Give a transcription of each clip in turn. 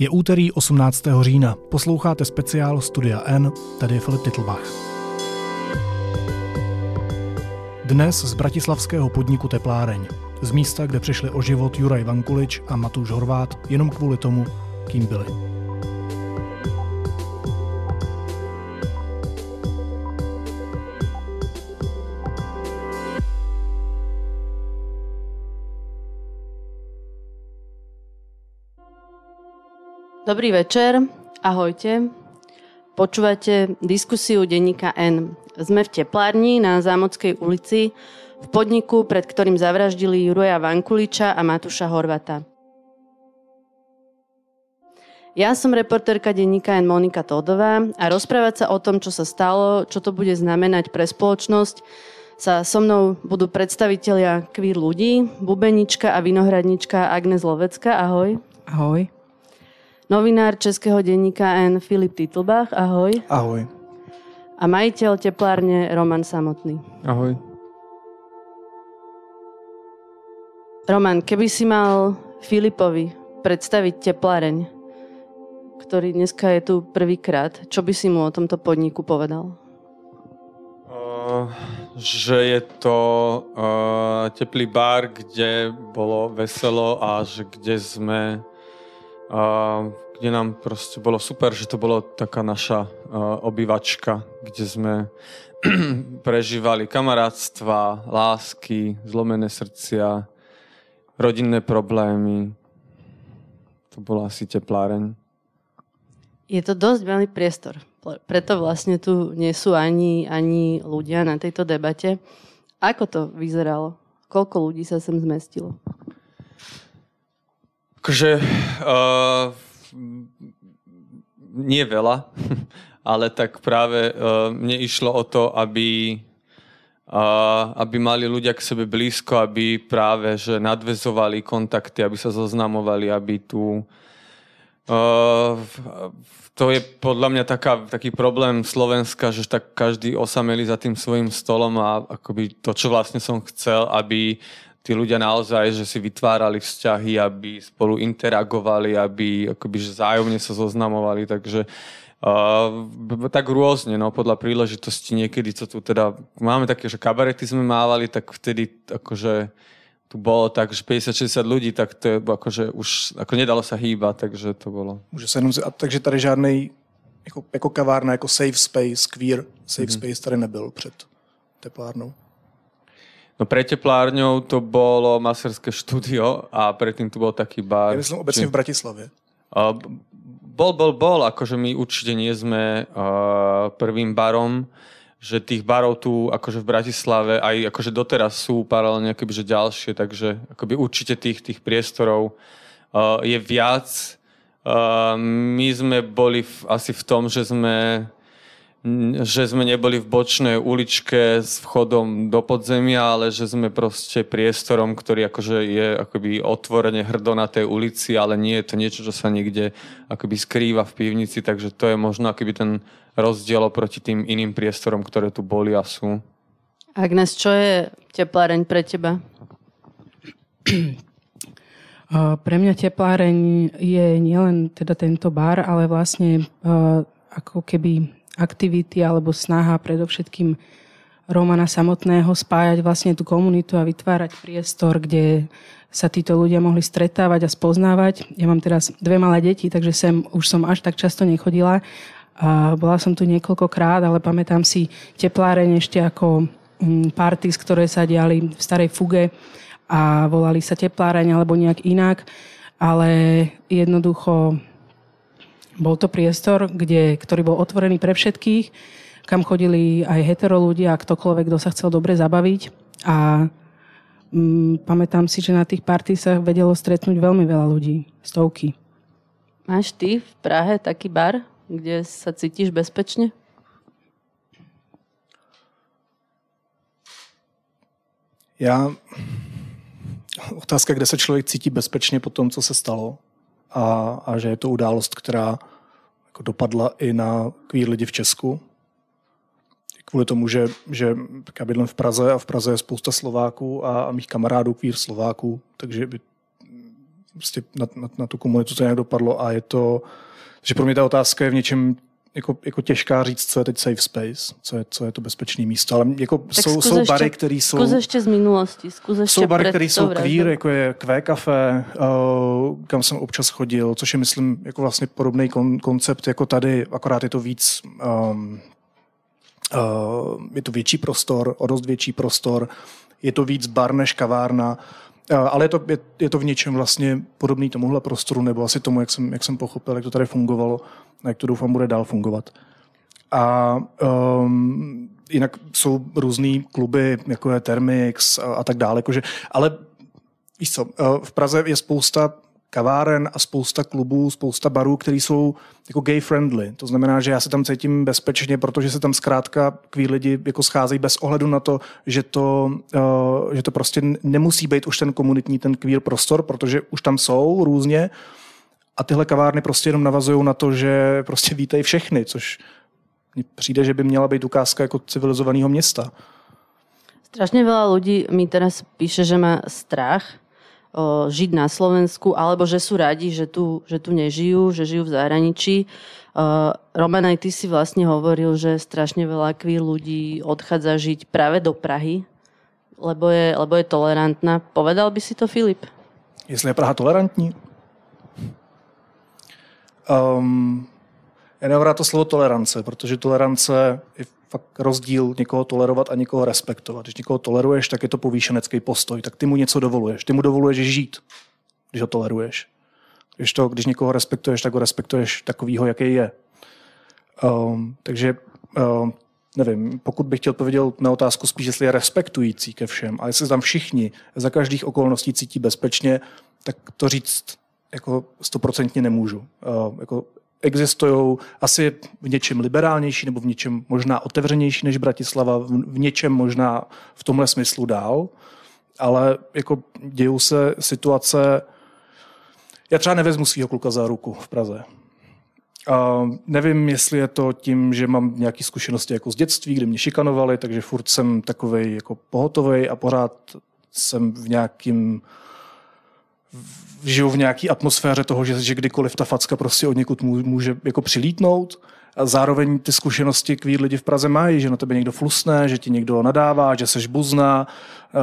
Je úterý 18. října. Posloucháte speciál Studia N, tady Filip Titlbach. Dnes z bratislavského podniku Tepláreň. Z místa, kde přišli o život Juraj Vankulič a Matúš Horvát jenom kvůli tomu, kým byli. Dobrý večer, ahojte. Počúvate diskusiu denníka N. Sme v teplárni na Zámodskej ulici v podniku, pred ktorým zavraždili Juraja Vankuliča a Matúša Horvata. Ja som reportérka denníka N Monika Todová a rozprávať sa o tom, čo sa stalo, čo to bude znamenať pre spoločnosť, sa so mnou budú predstavitelia queer ľudí, bubenička a vinohradnička Agnes Lovecka. Ahoj. Ahoj. Novinár Českého denníka N Filip Titlbach, ahoj. Ahoj. A majiteľ teplárne Roman Samotný. Ahoj. Roman, keby si mal Filipovi predstaviť tepláreň, ktorý dneska je tu prvýkrát, čo by si mu o tomto podniku povedal? Uh, že je to uh, teplý bar, kde bolo veselo a že kde sme a kde nám proste bolo super, že to bolo taká naša uh, obývačka, kde sme prežívali kamarátstva, lásky, zlomené srdcia, rodinné problémy. To bolo asi tepláreň. Je to dosť veľmi priestor. Preto vlastne tu nie sú ani, ani ľudia na tejto debate. Ako to vyzeralo? Koľko ľudí sa sem zmestilo? Akože uh, nie veľa, ale tak práve uh, mne išlo o to, aby, aby mali ľudia k sebe blízko, aby práve že nadvezovali kontakty, aby sa zoznamovali, aby tu uh, to je podľa mňa taká, taký problém Slovenska, že tak každý osamelý za tým svojim stolom a akoby to, čo vlastne som chcel, aby tí ľudia naozaj, že si vytvárali vzťahy, aby spolu interagovali, aby akoby, že zájomne sa zoznamovali, takže uh, tak rôzne, no, podľa príležitosti niekedy, co tu teda, máme také, že kabarety sme mávali, tak vtedy akože tu bolo tak, že 50-60 ľudí, tak to je akože už, ako nedalo sa hýbať, takže to bolo. Jenom, a takže tady žádný jako, jako kavárna, jako safe space, queer safe mm-hmm. space tady nebyl před teplárnou. No pre teplárňou to bolo maserské štúdio a predtým tu bol taký bar. Ja myslím obecne či... v Bratislave. Uh, bol, bol, bol, akože my určite nie sme uh, prvým barom, že tých barov tu akože v Bratislave aj akože doteraz sú paralelne akoby, že ďalšie, takže akoby určite tých, tých priestorov uh, je viac. Uh, my sme boli v, asi v tom, že sme že sme neboli v bočnej uličke s vchodom do podzemia, ale že sme proste priestorom, ktorý akože je akoby otvorene hrdo na tej ulici, ale nie je to niečo, čo sa niekde akoby skrýva v pivnici, takže to je možno akoby ten rozdiel oproti tým iným priestorom, ktoré tu boli a sú. Agnes, čo je tepláreň pre teba? Pre mňa tepláreň je nielen teda tento bar, ale vlastne ako keby aktivity alebo snaha predovšetkým Romana samotného spájať vlastne tú komunitu a vytvárať priestor, kde sa títo ľudia mohli stretávať a spoznávať. Ja mám teraz dve malé deti, takže sem už som až tak často nechodila. A bola som tu niekoľkokrát, ale pamätám si tepláreň ešte ako mm, parties, ktoré sa diali v starej fuge a volali sa tepláreň alebo nejak inak. Ale jednoducho bol to priestor, kde, ktorý bol otvorený pre všetkých, kam chodili aj hetero ľudia a ktokoľvek, kto sa chcel dobre zabaviť. A mm, pamätám si, že na tých party sa vedelo stretnúť veľmi veľa ľudí, stovky. Máš ty v Prahe taký bar, kde sa cítiš bezpečne? Já... Otázka, kde se člověk cítí bezpečně po tom, co se stalo a, a že je to událost, která jako dopadla i na queer lidi v Česku. Kvůli tomu, že, že já bydlím v Praze a v Praze je spousta Slováků a, a mých kamarádů queer Slováků, takže by prostě na, na, na tu komunitu to nějak dopadlo a je to, že pro mě ta otázka je v něčem jako, jako těžká říct, co je teď safe space, co je, co je to bezpečné místo, ale jako jsou, jsou bary, které jsou... Zkus ještě z minulosti, zkus ještě Jsou bary, které jsou queer, jako je Q Cafe, uh, kam jsem občas chodil, což je, myslím, jako vlastně podobný kon, koncept jako tady, akorát je to víc... Um, uh, je to větší prostor, o dost větší prostor, je to víc bar než kavárna, ale je to, je, je to v něčem vlastně podobný tomuhle prostoru, nebo asi tomu, jak jsem, jak jsem pochopil, jak to tady fungovalo jak to doufám bude dál fungovat. A um, jinak jsou různý kluby, jako je Thermix a, a tak dále. Jakože, ale víš co, uh, v Praze je spousta kaváren a spousta klubů, spousta barů, které jsou jako gay friendly. To znamená, že já se tam cítím bezpečně, protože se tam zkrátka queer lidi jako scházejí bez ohledu na to, že to, uh, že to prostě nemusí být už ten komunitní, ten queer prostor, protože už tam jsou různě a tyhle kavárny prostě jenom navazují na to, že prostě vítají všechny, což mně přijde, že by měla být ukázka jako civilizovaného města. Strašne veľa ľudí mi teraz píše, že má strach žiť na Slovensku, alebo že sú radi, že tu, že tu nežijú, že žijú v zahraničí. Roman, aj ty si vlastne hovoril, že strašne veľa queer ľudí odchádza žiť práve do Prahy, lebo je, lebo je tolerantná. Povedal by si to, Filip? Jestli je Praha tolerantní? Um, já nemám to slovo tolerance, protože tolerance je fakt rozdíl někoho tolerovat a někoho respektovat. Když někoho toleruješ, tak je to povýšenecký postoj, tak ty mu něco dovoluješ. Ty mu dovoluješ žít, když ho toleruješ. Když, to, když někoho respektuješ, tak ho respektuješ takovýho, jaký je. Um, takže um, nevím, pokud bych chtěl odpovědět na otázku spíš, jestli je respektující ke všem a jestli tam všichni za každých okolností cítí bezpečně, tak to říct jako stoprocentně nemůžu. Uh, jako existují asi v něčem liberálnější nebo v něčem možná otevřenější než Bratislava, v něčem možná v tomhle smyslu dál, ale jako dějou se situace, já třeba nevezmu svého kluka za ruku v Praze. Uh, nevím, jestli je to tím, že mám nějaké zkušenosti jako z dětství, kdy mě šikanovali, takže furt jsem takovej jako pohotovej a pořád jsem v nějakým žiju v nějaké atmosféře toho, že, že kdykoliv ta facka prostě od někud může jako přilítnout. A zároveň ty zkušenosti queer lidi v Praze mají, že na tebe někdo flusne, že ti někdo nadává, že seš buzna,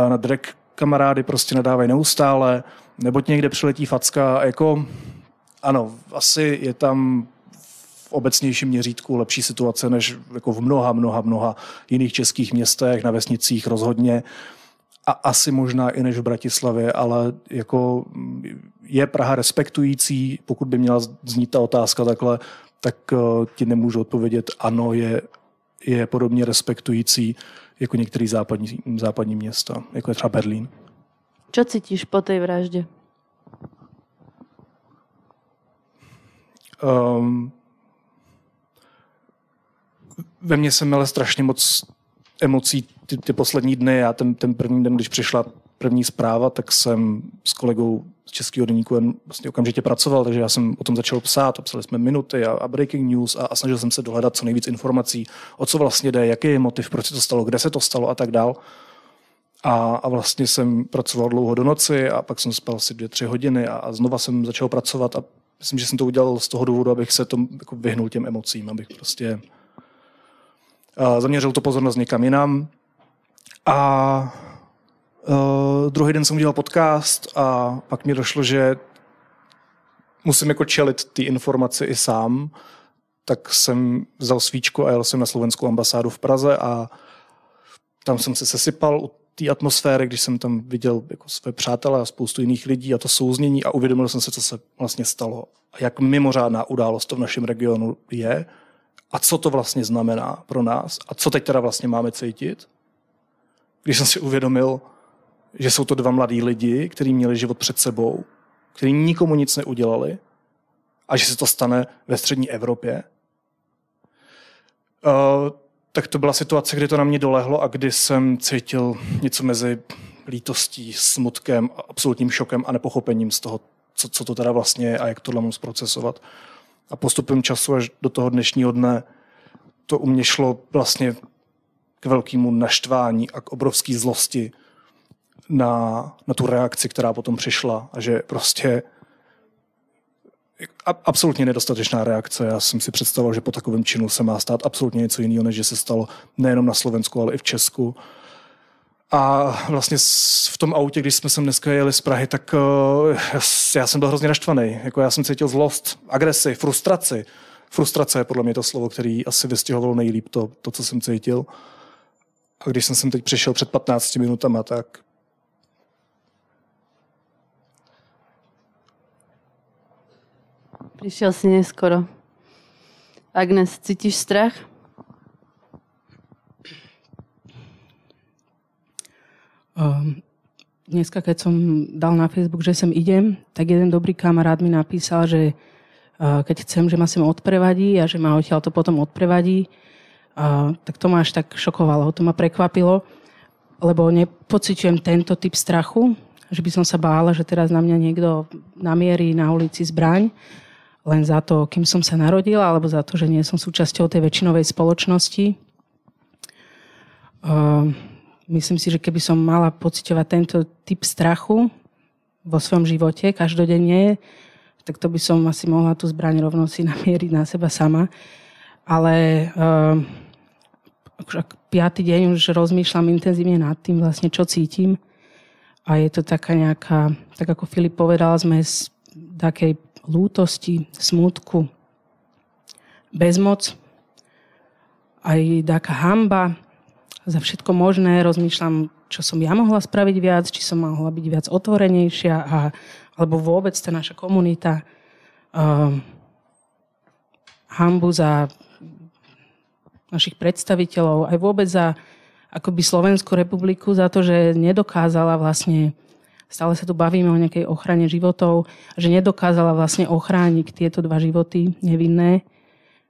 na drag kamarády prostě nadávají neustále, nebo ti někde přiletí facka. Jako, ano, asi je tam v obecnějším měřítku lepší situace než jako v mnoha, mnoha, mnoha jiných českých městech, na vesnicích rozhodně a asi možná i než v Bratislavě, ale jako je Praha respektující, pokud by měla znít ta otázka takhle, tak eh, ti nemůžu odpovědět, ano, je, je podobně respektující jako některé západní, západní města, jako je třeba Berlín. Co cítíš po té vraždě? Um, ve mně se mele strašně moc emocí ty, ty poslední dny. Já ten, ten první den, když přišla první zpráva, tak jsem s kolegou z Českého denníku jen vlastně okamžitě pracoval, takže já jsem o tom začal psát, psali jsme minuty a, a breaking news a, a snažil jsem se dohledat co nejvíc informací, o co vlastně jde, jaký je motiv, proč se to stalo, kde se to stalo a tak dál. A, a vlastně jsem pracoval dlouho do noci a pak jsem spal asi dvě, tři hodiny a, a znova jsem začal pracovat a myslím, že jsem to udělal z toho důvodu, abych se tom jako vyhnul těm emocím, abych prostě zaměřil to pozornost někam jinam a uh, druhý den jsem udělal podcast a pak mi došlo, že musím jako čelit ty informace i sám, tak jsem vzal svíčku a jel jsem na slovenskou ambasádu v Praze a tam jsem se sesypal u té atmosféry, když jsem tam viděl jako své přátelé a spoustu jiných lidí a to souznění a uvědomil jsem se, co se vlastně stalo a jak mimořádná událost to v našem regionu je a co to vlastně znamená pro nás a co teď teda vlastně máme cítit když jsem si uvědomil, že jsou to dva mladí lidi, kteří měli život před sebou, kteří nikomu nic neudělali a že se to stane ve střední Evropě, uh, tak to byla situace, kdy to na mě dolehlo a kdy jsem cítil něco mezi lítostí, smutkem, absolutním šokem a nepochopením z toho, co, co to teda vlastně je a jak tohle mám zprocesovat. A postupem času až do toho dnešního dne to u mě šlo vlastně k velkému naštvání a k obrovské zlosti na, na tu reakci, která potom přišla a že prostě absolutně nedostatečná reakce. Já jsem si představoval, že po takovém činu se má stát absolutně něco jiného, než že se stalo nejenom na Slovensku, ale i v Česku. A vlastně v tom autě, když jsme sem dneska jeli z Prahy, tak uh, já jsem byl hrozně naštvaný. Jako já jsem cítil zlost, agresi, frustraci. Frustrace je podle mě to slovo, který asi vystihovalo nejlíp to, to, co jsem cítil. A když jsem sem teď přišel před 15 minutama, tak Prišiel si neskoro. Agnes, cítiš strach? Um, dneska, keď som dal na Facebook, že sem idem, tak jeden dobrý kamarát mi napísal, že uh, keď chcem, že ma sem odprevadí a že ma odtiaľ to potom odprevadí, uh, tak to ma až tak šokovalo, to ma prekvapilo, lebo nepociťujem tento typ strachu, že by som sa bála, že teraz na mňa niekto namierí na ulici zbraň, len za to, kým som sa narodila, alebo za to, že nie som súčasťou tej väčšinovej spoločnosti. Uh, myslím si, že keby som mala pociťovať tento typ strachu vo svojom živote každodenne, tak to by som asi mohla tú zbraň rovno si namieriť na seba sama. Ale uh, ak piatý deň už rozmýšľam intenzívne nad tým, vlastne čo cítim. A je to taká nejaká, tak ako Filip povedal, sme z takej lútosti, smutku, bezmoc, aj taká hamba za všetko možné. Rozmýšľam, čo som ja mohla spraviť viac, či som mohla byť viac otvorenejšia, a, alebo vôbec tá naša komunita. Uh, hambu za našich predstaviteľov, aj vôbec za akoby Slovenskú republiku za to, že nedokázala vlastne stále sa tu bavíme o nejakej ochrane životov, že nedokázala vlastne ochrániť tieto dva životy nevinné.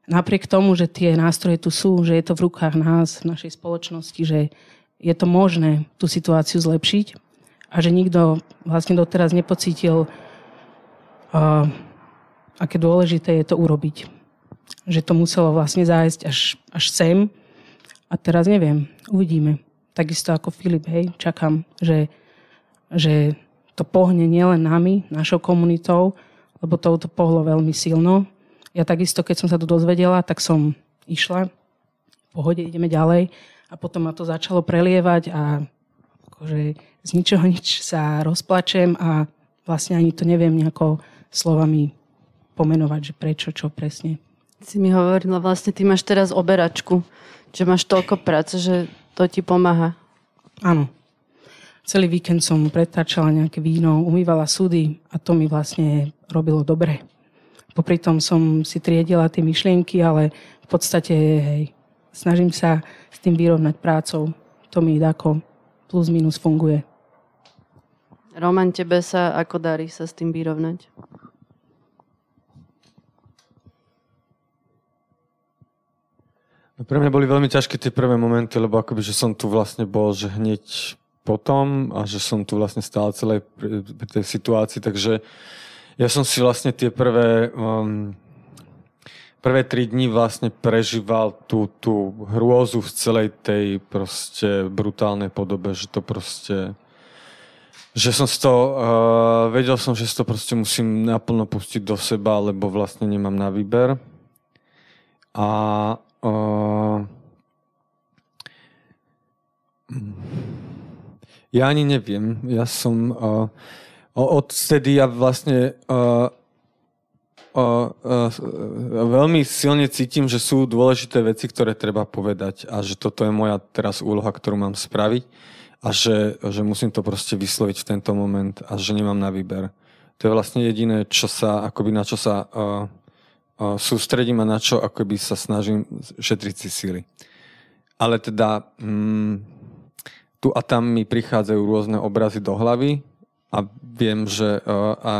Napriek tomu, že tie nástroje tu sú, že je to v rukách nás, v našej spoločnosti, že je to možné tú situáciu zlepšiť a že nikto vlastne doteraz nepocítil, uh, aké dôležité je to urobiť. Že to muselo vlastne zájsť až, až sem a teraz neviem, uvidíme. Takisto ako Filip, hej, čakám, že že to pohne nielen nami, našou komunitou, lebo to, to pohlo veľmi silno. Ja takisto, keď som sa to dozvedela, tak som išla, v pohode ideme ďalej a potom ma to začalo prelievať a akože z ničoho nič sa rozplačem a vlastne ani to neviem nejako slovami pomenovať, že prečo, čo presne. Si mi hovorila, vlastne ty máš teraz oberačku, že máš toľko práce, že to ti pomáha. Áno, Celý víkend som pretáčala nejaké víno, umývala súdy a to mi vlastne robilo dobre. Popri tom som si triedila tie myšlienky, ale v podstate hej, snažím sa s tým vyrovnať prácou. To mi ako plus minus funguje. Roman, tebe sa ako darí sa s tým vyrovnať? No pre mňa boli veľmi ťažké tie prvé momenty, lebo akoby, že som tu vlastne bol, že hneď potom a že som tu vlastne stále celej tej situácii, takže ja som si vlastne tie prvé um, prvé tri dni vlastne prežíval tú, tú hrôzu v celej tej proste brutálnej podobe, že to proste že som to, uh, vedel som, že to proste musím naplno pustiť do seba, lebo vlastne nemám na výber. A uh, ja ani neviem. Ja som... Uh, odtedy ja vlastne uh, uh, uh, veľmi silne cítim, že sú dôležité veci, ktoré treba povedať a že toto je moja teraz úloha, ktorú mám spraviť a že, že musím to proste vysloviť v tento moment a že nemám na výber. To je vlastne jediné, čo sa, akoby na čo sa uh, sústredím a na čo akoby sa snažím šetriť si síly. Ale teda... Um, tu a tam mi prichádzajú rôzne obrazy do hlavy a viem, že, uh, a,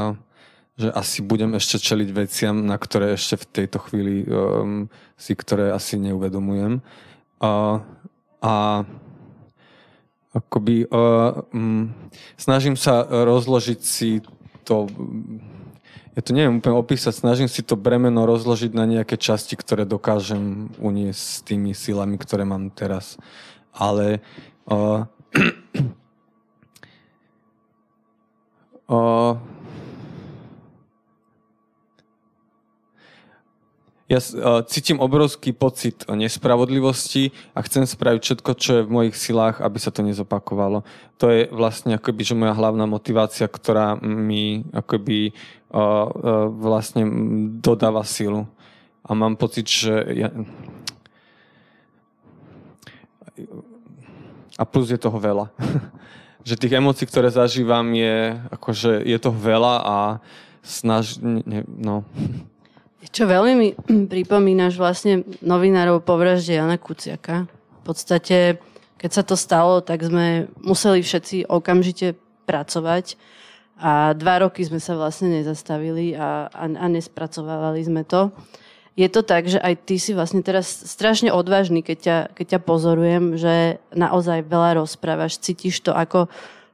že asi budem ešte čeliť veciam, na ktoré ešte v tejto chvíli um, si, ktoré asi neuvedomujem. Uh, a akoby uh, um, snažím sa rozložiť si to ja to neviem úplne opísať, snažím si to bremeno rozložiť na nejaké časti, ktoré dokážem uniesť s tými silami, ktoré mám teraz. Ale Uh, uh, ja uh, cítim obrovský pocit nespravodlivosti a chcem spraviť všetko, čo je v mojich silách, aby sa to nezopakovalo. To je vlastne akoby, že moja hlavná motivácia, ktorá mi akoby uh, uh, vlastne dodáva silu. A mám pocit, že ja... a plus je toho veľa. že tých emócií, ktoré zažívam, je, akože je toho veľa a snaž... Ne, no. Čo veľmi mi pripomínaš vlastne novinárov po vražde Jana Kuciaka. V podstate, keď sa to stalo, tak sme museli všetci okamžite pracovať a dva roky sme sa vlastne nezastavili a, a, a nespracovávali sme to. Je to tak, že aj ty si vlastne teraz strašne odvážny, keď ťa, keď ťa pozorujem, že naozaj veľa rozprávaš, cítiš to ako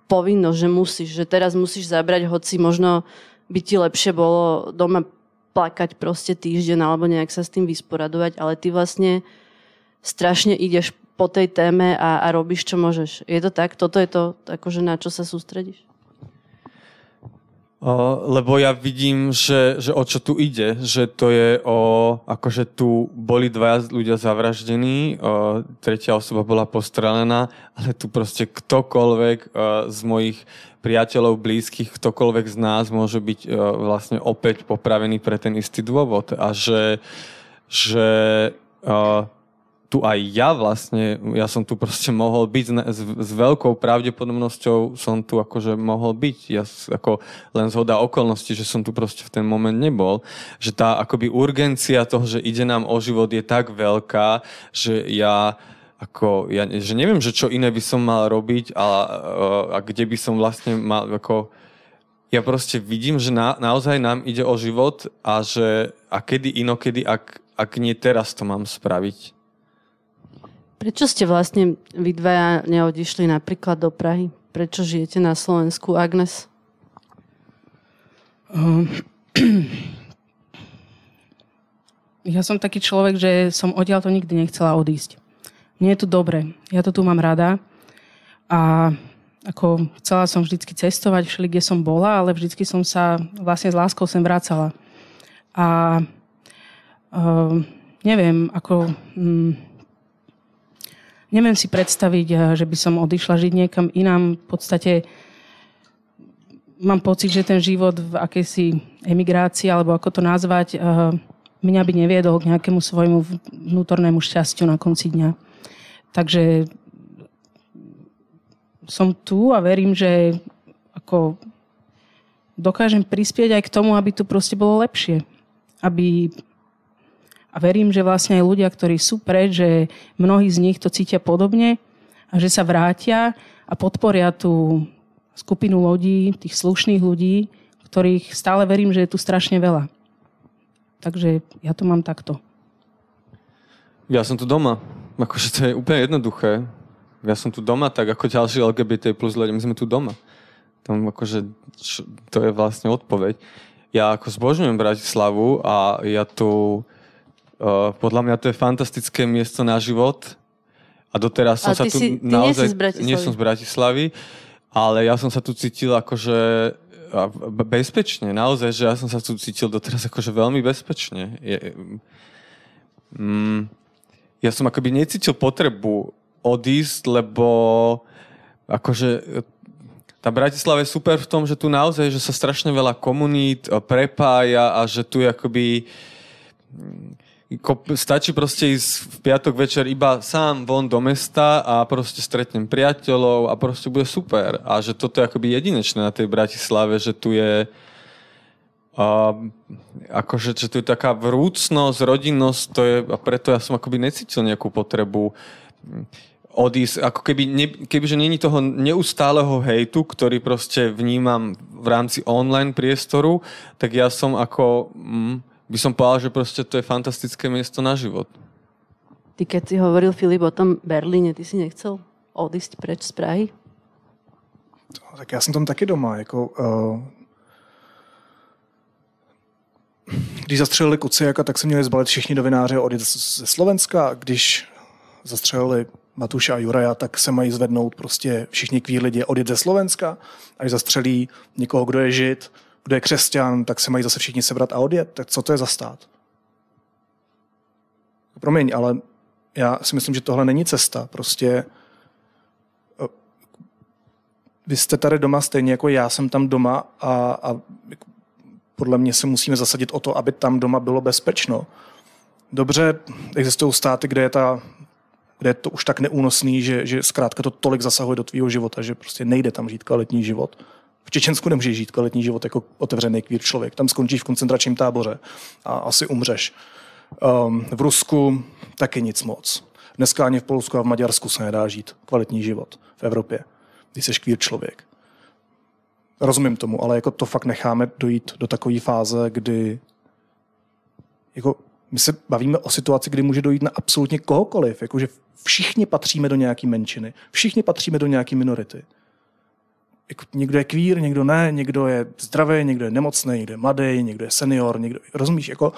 povinnosť, že musíš, že teraz musíš zabrať, hoci možno by ti lepšie bolo doma plakať proste týždeň alebo nejak sa s tým vysporadovať, ale ty vlastne strašne ideš po tej téme a, a robíš, čo môžeš. Je to tak? Toto je to, akože na čo sa sústredíš? Lebo ja vidím, že, že o čo tu ide, že to je o, akože tu boli dvaja ľudia zavraždení, o, tretia osoba bola postrelená, ale tu proste ktokoľvek o, z mojich priateľov, blízkych, ktokoľvek z nás môže byť o, vlastne opäť popravený pre ten istý dôvod. A že, že o, tu aj ja vlastne, ja som tu proste mohol byť s, s veľkou pravdepodobnosťou som tu akože mohol byť. Ja ako len zhoda okolností, že som tu proste v ten moment nebol. Že tá akoby urgencia toho, že ide nám o život je tak veľká, že ja ako, ja, že neviem, že čo iné by som mal robiť a, a kde by som vlastne mal ako ja proste vidím, že na, naozaj nám ide o život a že a kedy inokedy, ak, ak nie teraz to mám spraviť. Prečo ste vlastne vy dvaja neodišli napríklad do Prahy? Prečo žijete na Slovensku, Agnes? Um, ja som taký človek, že som odtiaľ to nikdy nechcela odísť. Mne je tu dobre, ja to tu mám rada a ako chcela som vždycky cestovať, všeli, kde som bola, ale vždycky som sa vlastne s láskou sem vracala. A um, neviem, ako... Um, neviem si predstaviť, eh, že by som odišla žiť niekam inám. V podstate mám pocit, že ten život v akejsi emigrácii, alebo ako to nazvať, eh, mňa by neviedol k nejakému svojmu vnútornému šťastiu na konci dňa. Takže som tu a verím, že ako dokážem prispieť aj k tomu, aby tu proste bolo lepšie. Aby a verím, že vlastne aj ľudia, ktorí sú preč, že mnohí z nich to cítia podobne a že sa vrátia a podporia tú skupinu ľudí, tých slušných ľudí, ktorých stále verím, že je tu strašne veľa. Takže ja to mám takto. Ja som tu doma. Akože to je úplne jednoduché. Ja som tu doma, tak ako ďalší LGBT plus ľudia, my sme tu doma. Tam akože, to je vlastne odpoveď. Ja ako zbožňujem Bratislavu a ja tu podľa mňa to je fantastické miesto na život. A doteraz som sa tu si, naozaj... Nie, nie som z Bratislavy, ale ja som sa tu cítil akože bezpečne, naozaj, že ja som sa tu cítil doteraz akože veľmi bezpečne. Je, mm, ja som akoby necítil potrebu odísť, lebo akože tá Bratislava je super v tom, že tu naozaj, že sa strašne veľa komunít prepája a že tu je akoby stačí proste ísť v piatok večer iba sám von do mesta a proste stretnem priateľov a proste bude super. A že toto je akoby jedinečné na tej Bratislave, že tu je a, akože, že tu je taká vrúcnosť, rodinnosť, to je, a preto ja som akoby necítil nejakú potrebu odísť, ako keby, ne, kebyže není toho neustáleho hejtu, ktorý proste vnímam v rámci online priestoru, tak ja som ako... Mm, by som povedal, že proste to je fantastické miesto na život. Ty keď si hovoril, Filip, o tom Berlíne, ty si nechcel odísť preč z Prahy? Tak já jsem tam taky doma. Jako, uh, když zastřelili Kuciaka, tak se měli zbalit všichni novináři odjet ze Slovenska. Když zastřelili Matuša a Juraja, tak se mají zvednout prostě všichni kví lidi odjet ze Slovenska. Až zastřelí někoho, kdo je žid, kdo je křesťan, tak se mají zase všichni sebrat a odjet. Tak co to je za stát? promiň, ale já si myslím, že tohle není cesta. Prostě eh, vy jste tady doma stejně jako já jsem tam doma a, a podle mě se musíme zasadit o to, aby tam doma bylo bezpečno. Dobře, existují státy, kde je, ta, kde je to už tak neúnosný, že, že zkrátka to tolik zasahuje do tvýho života, že prostě nejde tam žít kvalitní život. V Čečensku nemůžeš žít kvalitní život jako otevřený kvír člověk. Tam skončíš v koncentračním táboře a asi umřeš. Um, v Rusku taky nic moc. Dneska ani v Polsku a v Maďarsku se nedá žít kvalitní život v Evropě, když jsi kvír člověk. Rozumím tomu, ale jako to fakt necháme dojít do takové fáze, kdy jako my se bavíme o situaci, kdy může dojít na absolutně kohokoliv. Jakože všichni patříme do nějaké menšiny, všichni patříme do nějaké minority. Jako někdo je kvír, někdo ne, někdo je zdravý, někdo je nemocný, někdo je mladý, někdo je senior, někdo, rozumíš, jako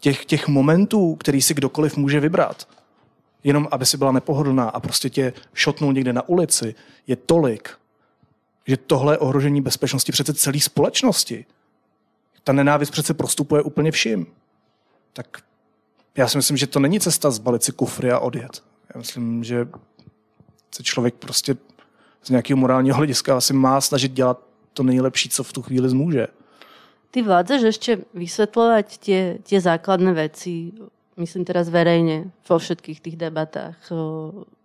těch, těch momentů, který si kdokoliv může vybrat, jenom aby si byla nepohodlná a prostě tě šotnul někde na ulici, je tolik, že tohle je ohrožení bezpečnosti přece celé společnosti. Ta nenávist přece prostupuje úplně vším. Tak já si myslím, že to není cesta zbalit si kufry a odjet. Já myslím, že se člověk prostě z nějakého morálního hlediska asi má snažit dělat to nejlepší, co v tu chvíli zmůže. Ty vládzeš ešte vysvetľovať tie, tie základné veci, myslím teraz verejne, vo všetkých tých debatách,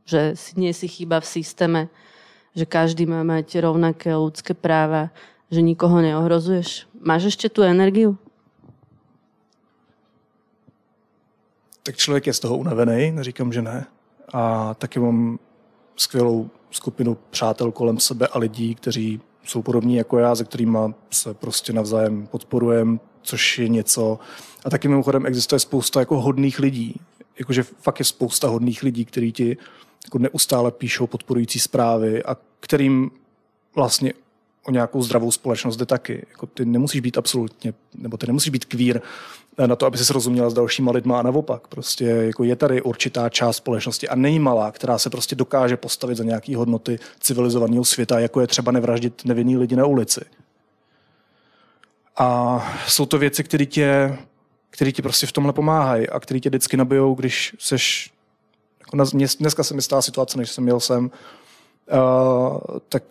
že nie si chyba v systéme, že každý má mať rovnaké ľudské práva, že nikoho neohrozuješ. Máš ešte tú energiu? Tak člověk je z toho unavený, neříkám, že ne. A taky mám skvělou skupinu přátel kolem sebe a lidí, kteří jsou podobní jako já, se kterými se prostě navzájem podporujeme, což je něco. A taky mimochodem existuje spousta jako hodných lidí. Jakože fakt je spousta hodných lidí, kteří ti jako neustále píšou podporující zprávy a kterým vlastně o nějakou zdravou společnost jde taky. Jako ty nemusíš být absolutně, nebo ty nemusíš být kvír na to, aby se srozuměla s dalšíma lidma a naopak. Prostě jako je tady určitá část společnosti a nejmalá, která se prostě dokáže postavit za nějaké hodnoty civilizovaného světa, jako je třeba nevraždit nevinný lidi na ulici. A jsou to věci, které tě, které ti prostě v tomhle pomáhají a které tě vždycky nabijou, když seš... Jako na, dneska se mi stala situace, než jsem měl sem, uh, tak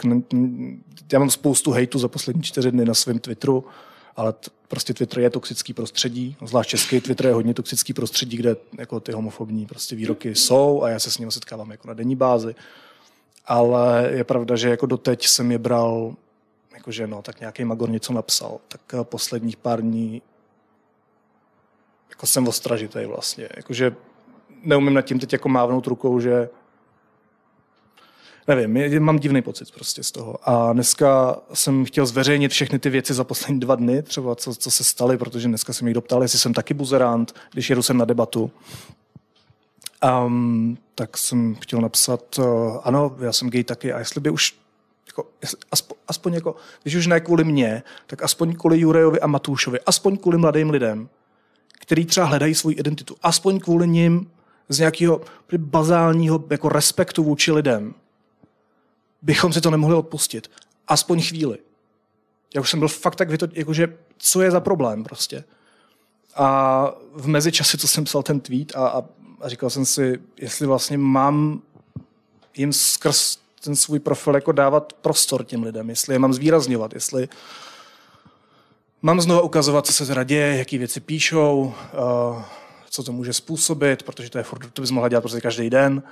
já mám spoustu hejtu za poslední čtyři dny na svém Twitteru, ale prostě Twitter je toxický prostředí, zvlášť český Twitter je hodně toxický prostředí, kde jako ty homofobní prostě výroky jsou a já se s nimi setkávám jako na denní bázi. Ale je pravda, že jako doteď jsem je bral, jakože no, tak nějaký Magor něco napsal, tak eh, posledních pár dní jako jsem ostražitý vlastně. Jakože neumím nad tím teď jako mávnout rukou, že nevím, mám divný pocit prostě z toho. A dneska jsem chtěl zveřejnit všechny ty věci za poslední dva dny, třeba co, co se staly, protože dneska jsem někdo ptal, jestli jsem taky buzerant, když jedu sem na debatu. Um, tak jsem chtěl napsat, uh, ano, já jsem gay taky, a jestli by už jako, aspoň, aspoň jako, když už ne kvůli mně, tak aspoň kvůli Jurejovi a Matoušovi, aspoň kvůli mladým lidem, který třeba hledají svou identitu, aspoň kvůli nim z nějakého bazálního jako respektu vůči lidem, bychom si to nemohli odpustit. Aspoň chvíli. Já už jsem byl fakt tak vyto, jakože co je za problém prostě. A v mezičase, co jsem psal ten tweet a, a, a říkal jsem si, jestli vlastně mám jim skrz ten svůj profil jako dávat prostor těm lidem, jestli je mám zvýrazňovat, jestli mám znovu ukazovat, co se teda děje, jaký věci píšou, uh, co to může způsobit, protože to je furt, to bys mohla dělat prostě každý den.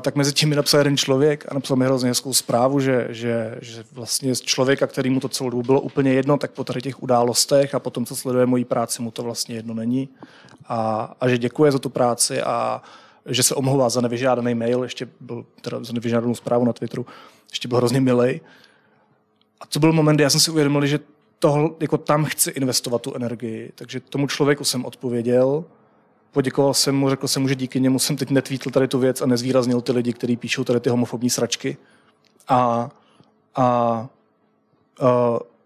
Tak mezi tím mi napsal jeden člověk a napsal mi hrozně hezkou zprávu, že, že, že vlastně z člověka, který mu to celou dobu bylo úplně jedno, tak po tady těch událostech a potom, co sleduje moji práci, mu to vlastně jedno není. A, a že děkuje za tu práci a že se omlouvá za nevyžádaný mail, ještě byl teda za nevyžádanou zprávu na Twitteru, ještě byl hrozně milej. A to byl moment, kdy já jsem si uvědomil, že tohle, jako tam chci investovat tu energii. Takže tomu člověku jsem odpověděl, poděkoval jsem mu, řekl jsem mu, že díky němu jsem teď netvítl tady tu věc a nezvýraznil ty lidi, kteří píšou tady ty homofobní sračky. A, a, a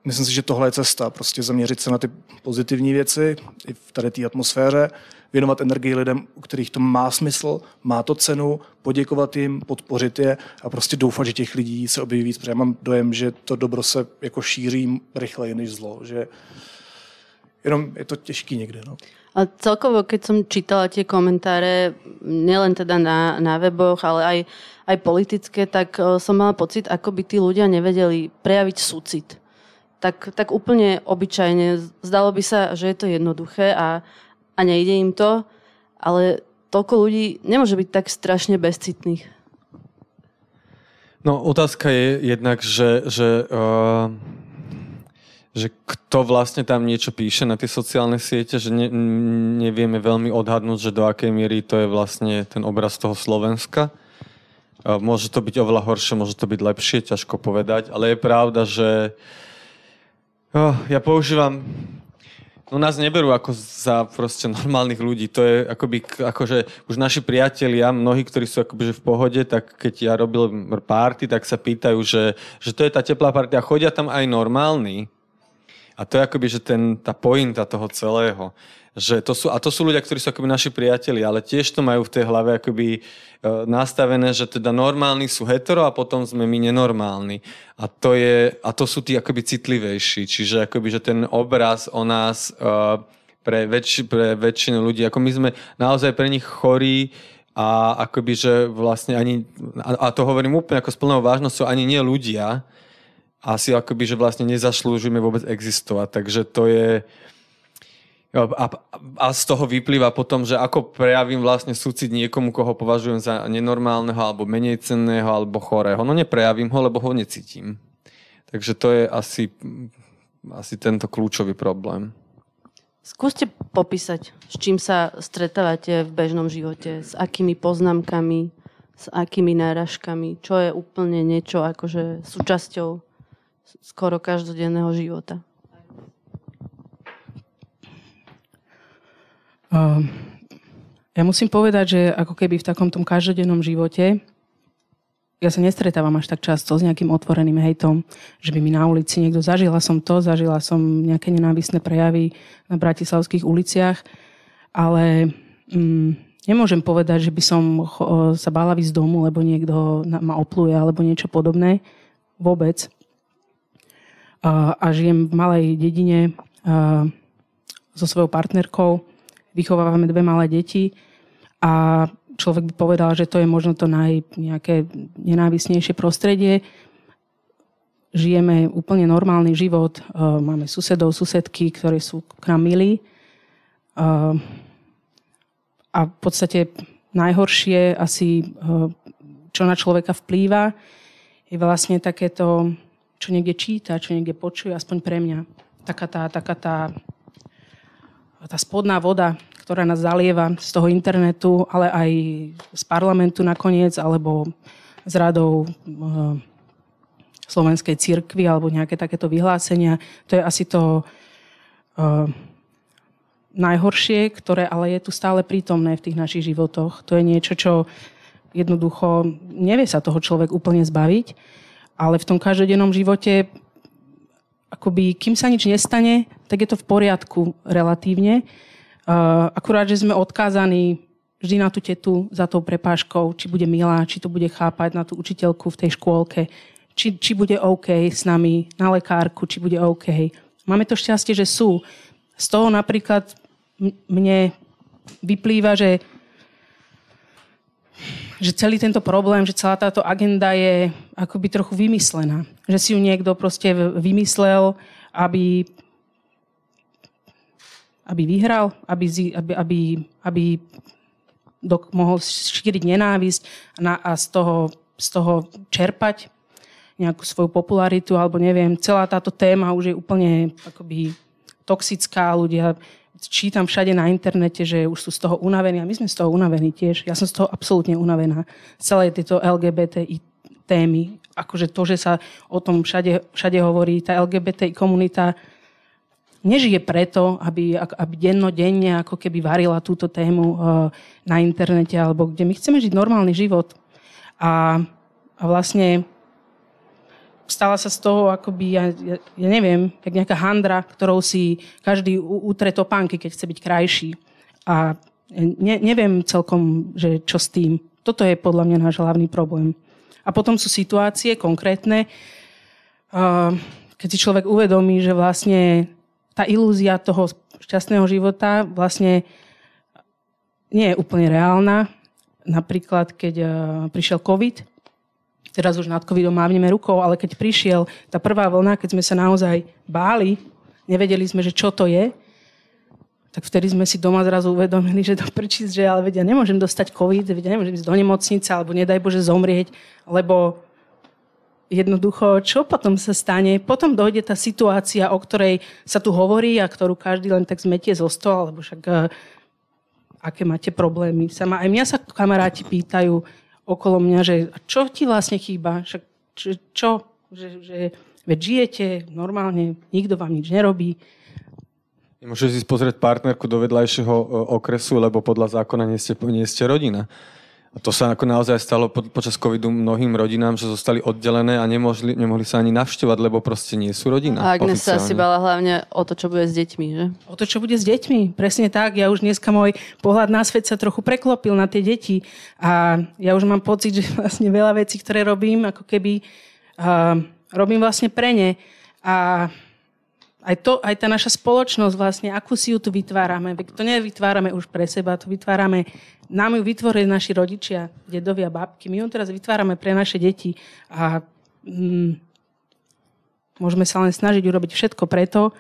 myslím si, že tohle je cesta, prostě zaměřit se na ty pozitivní věci i v tady té atmosféře, věnovat energii lidem, u kterých to má smysl, má to cenu, poděkovat jim, podpořit je a prostě doufat, že těch lidí se objeví víc, protože já mám dojem, že to dobro se jako šíří rychleji než zlo, že jenom je to těžký někde. No. A celkovo, keď som čítala tie komentáre, nielen teda na, na weboch, ale aj, aj politické, tak e, som mala pocit, ako by tí ľudia nevedeli prejaviť súcit. Tak, tak úplne obyčajne. Zdalo by sa, že je to jednoduché a, a nejde im to, ale toľko ľudí nemôže byť tak strašne bezcitných. No otázka je jednak, že, že uh že kto vlastne tam niečo píše na tie sociálne siete, že ne, nevieme veľmi odhadnúť, že do akej miery to je vlastne ten obraz toho Slovenska. Môže to byť oveľa horšie, môže to byť lepšie, ťažko povedať, ale je pravda, že oh, ja používam No nás neberú ako za proste normálnych ľudí. To je akoby, akože už naši priatelia, mnohí, ktorí sú akoby že v pohode, tak keď ja robil párty, tak sa pýtajú, že, že to je tá teplá party a chodia tam aj normálni. A to je akoby, že ten, tá pointa toho celého. Že to sú, a to sú ľudia, ktorí sú akoby naši priatelia, ale tiež to majú v tej hlave akoby e, nastavené, že teda normálni sú hetero a potom sme my nenormálni. A to, je, a to sú tí akoby citlivejší. Čiže akoby, že ten obraz o nás e, pre, väč, pre väčšinu ľudí, ako my sme naozaj pre nich chorí, a akoby, že vlastne ani, a to hovorím úplne ako s plnou vážnosťou, ani nie ľudia, asi akoby, že vlastne nezaslúžime vôbec existovať. Takže to je... A, a z toho vyplýva potom, že ako prejavím vlastne súcit niekomu, koho považujem za nenormálneho, alebo menej cenného, alebo chorého. No neprejavím ho, lebo ho necítim. Takže to je asi, asi tento kľúčový problém. Skúste popísať, s čím sa stretávate v bežnom živote, s akými poznámkami, s akými náražkami, čo je úplne niečo akože súčasťou skoro každodenného života? Uh, ja musím povedať, že ako keby v takom tom každodennom živote ja sa nestretávam až tak často s nejakým otvoreným hejtom, že by mi na ulici niekto zažila som to, zažila som nejaké nenávisné prejavy na bratislavských uliciach, ale mm, nemôžem povedať, že by som sa bála z domu, lebo niekto ma opluje alebo niečo podobné. Vôbec a žijem v malej dedine so svojou partnerkou. Vychovávame dve malé deti a človek by povedal, že to je možno to naj, nejaké nenávisnejšie prostredie. Žijeme úplne normálny život. Máme susedov, susedky, ktoré sú k nám milí. A v podstate najhoršie asi, čo na človeka vplýva, je vlastne takéto čo niekde číta, čo niekde počuje, aspoň pre mňa. Taká tá, taká tá, tá spodná voda, ktorá nás zalieva z toho internetu, ale aj z parlamentu nakoniec, alebo z radou uh, slovenskej cirkvi alebo nejaké takéto vyhlásenia. To je asi to uh, najhoršie, ktoré ale je tu stále prítomné v tých našich životoch. To je niečo, čo jednoducho nevie sa toho človek úplne zbaviť ale v tom každodennom živote akoby, kým sa nič nestane, tak je to v poriadku relatívne. Uh, akurát, že sme odkázaní vždy na tú tetu za tou prepáškou, či bude milá, či to bude chápať na tú učiteľku v tej škôlke, či, či bude OK s nami, na lekárku, či bude OK. Máme to šťastie, že sú. Z toho napríklad mne vyplýva, že že celý tento problém, že celá táto agenda je akoby trochu vymyslená. Že si ju niekto proste vymyslel, aby, aby vyhral, aby, aby, aby, aby dok, mohol šíriť nenávisť a, a z, toho, z toho čerpať nejakú svoju popularitu, alebo neviem, celá táto téma už je úplne akoby toxická, ľudia čítam všade na internete, že už sú z toho unavení a my sme z toho unavení tiež. Ja som z toho absolútne unavená. Celé tieto LGBTI témy, akože to, že sa o tom všade, všade hovorí, tá LGBTI komunita nežije preto, aby, aby dennodenne ako keby varila túto tému uh, na internete, alebo kde my chceme žiť normálny život. A, a vlastne stala sa z toho akoby, ja, ja, ja neviem, jak nejaká handra, ktorou si každý utre topánky, keď chce byť krajší. A ne, neviem celkom, že čo s tým. Toto je podľa mňa náš hlavný problém. A potom sú situácie konkrétne, keď si človek uvedomí, že vlastne tá ilúzia toho šťastného života vlastne nie je úplne reálna. Napríklad, keď prišiel COVID, teraz už nad covidom mávneme rukou, ale keď prišiel tá prvá vlna, keď sme sa naozaj báli, nevedeli sme, že čo to je, tak vtedy sme si doma zrazu uvedomili, že to prčí, že ale vedia, nemôžem dostať COVID, vedia, nemôžem ísť do nemocnice, alebo nedaj Bože zomrieť, lebo jednoducho, čo potom sa stane? Potom dojde tá situácia, o ktorej sa tu hovorí a ktorú každý len tak zmetie zo stola, alebo však uh, aké máte problémy. Sama, aj mňa sa kamaráti pýtajú okolo mňa, že čo ti vlastne chýba? Však, čo? čo? Že, že, veď žijete normálne, nikto vám nič nerobí Nemôžete si pozrieť partnerku do vedľajšieho e, okresu, lebo podľa zákona nie ste, nie ste rodina. A to sa ako naozaj stalo po, počas covidu mnohým rodinám, že zostali oddelené a nemohli, nemohli sa ani navštevovať, lebo proste nie sú rodina. A Agnes sa asi bala hlavne o to, čo bude s deťmi, že? O to, čo bude s deťmi, presne tak. Ja už dneska môj pohľad na svet sa trochu preklopil na tie deti a ja už mám pocit, že vlastne veľa vecí, ktoré robím, ako keby uh, robím vlastne pre ne. A aj, to, aj tá naša spoločnosť vlastne, akú si ju tu vytvárame. To nevytvárame už pre seba, to vytvárame, nám ju vytvorili naši rodičia, dedovia, babky. My ju teraz vytvárame pre naše deti a mm, môžeme sa len snažiť urobiť všetko preto,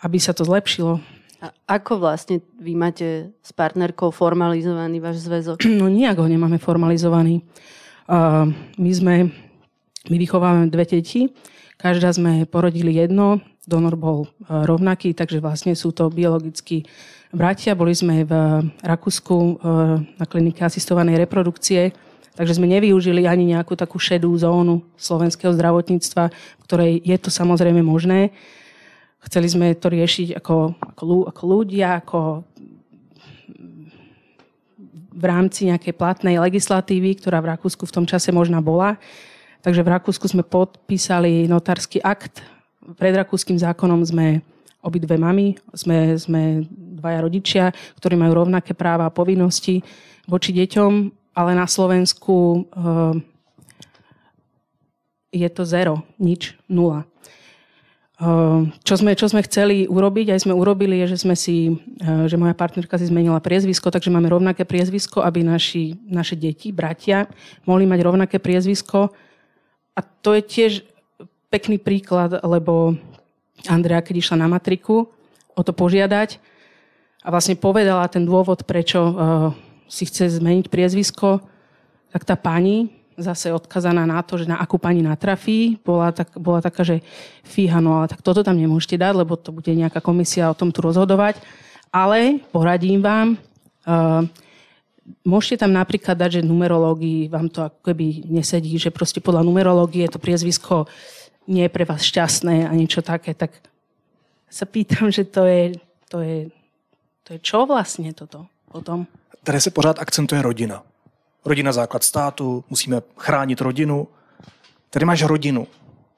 aby sa to zlepšilo. A ako vlastne vy máte s partnerkou formalizovaný váš zväzok? No nijak ho nemáme formalizovaný. Uh, my sme, my vychovávame dve deti, každá sme porodili jedno, donor bol e, rovnaký, takže vlastne sú to biologickí bratia. Boli sme v Rakúsku e, na klinike asistovanej reprodukcie, takže sme nevyužili ani nejakú takú šedú zónu slovenského zdravotníctva, ktorej je to samozrejme možné. Chceli sme to riešiť ako, ako, ako ľudia, ako v rámci nejakej platnej legislatívy, ktorá v Rakúsku v tom čase možná bola. Takže v Rakúsku sme podpísali notársky akt pred rakúskym zákonom sme obidve mamy, sme, sme dvaja rodičia, ktorí majú rovnaké práva a povinnosti voči deťom, ale na Slovensku uh, je to zero, nič, nula. Uh, čo sme, čo sme chceli urobiť, aj sme urobili, je, že, sme si, uh, že moja partnerka si zmenila priezvisko, takže máme rovnaké priezvisko, aby naši, naše deti, bratia, mohli mať rovnaké priezvisko. A to je tiež pekný príklad, lebo Andrea, keď išla na matriku o to požiadať a vlastne povedala ten dôvod, prečo uh, si chce zmeniť priezvisko, tak tá pani, zase odkazaná na to, že na akú pani natrafí, bola, tak, bola taká, že fíha, no ale tak toto tam nemôžete dať, lebo to bude nejaká komisia o tom tu rozhodovať. Ale poradím vám, uh, môžete tam napríklad dať, že numerológii vám to ako keby nesedí, že proste podľa numerológie to priezvisko nie je pre vás šťastné a niečo také, tak sa pýtam, že to je, to je, to je čo vlastně toto potom? Tady se pořád akcentuje rodina. Rodina základ státu, musíme chránit rodinu. Tady máš rodinu.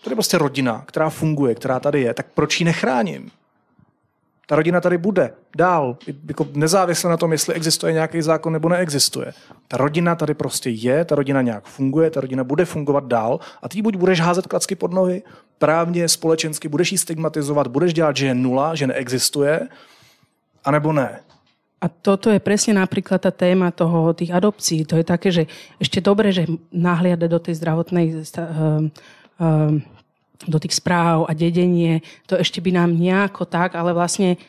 To je prostě rodina, která funguje, která tady je. Tak proč ji nechráním? Ta rodina tady bude dál, jako nezávisle na tom, jestli existuje nějaký zákon nebo neexistuje. Ta rodina tady prostě je, ta rodina nějak funguje, ta rodina bude fungovat dál a ty buď budeš házet klacky pod nohy, právně, společensky, budeš ji stigmatizovat, budeš dělat, že je nula, že neexistuje, anebo ne. A toto je presne napríklad tá téma toho, tých adopcií. To je také, že ešte dobre, že nahliada do tej zdravotnej uh, uh, do tých správ a dedenie, to ešte by nám nejako tak, ale vlastne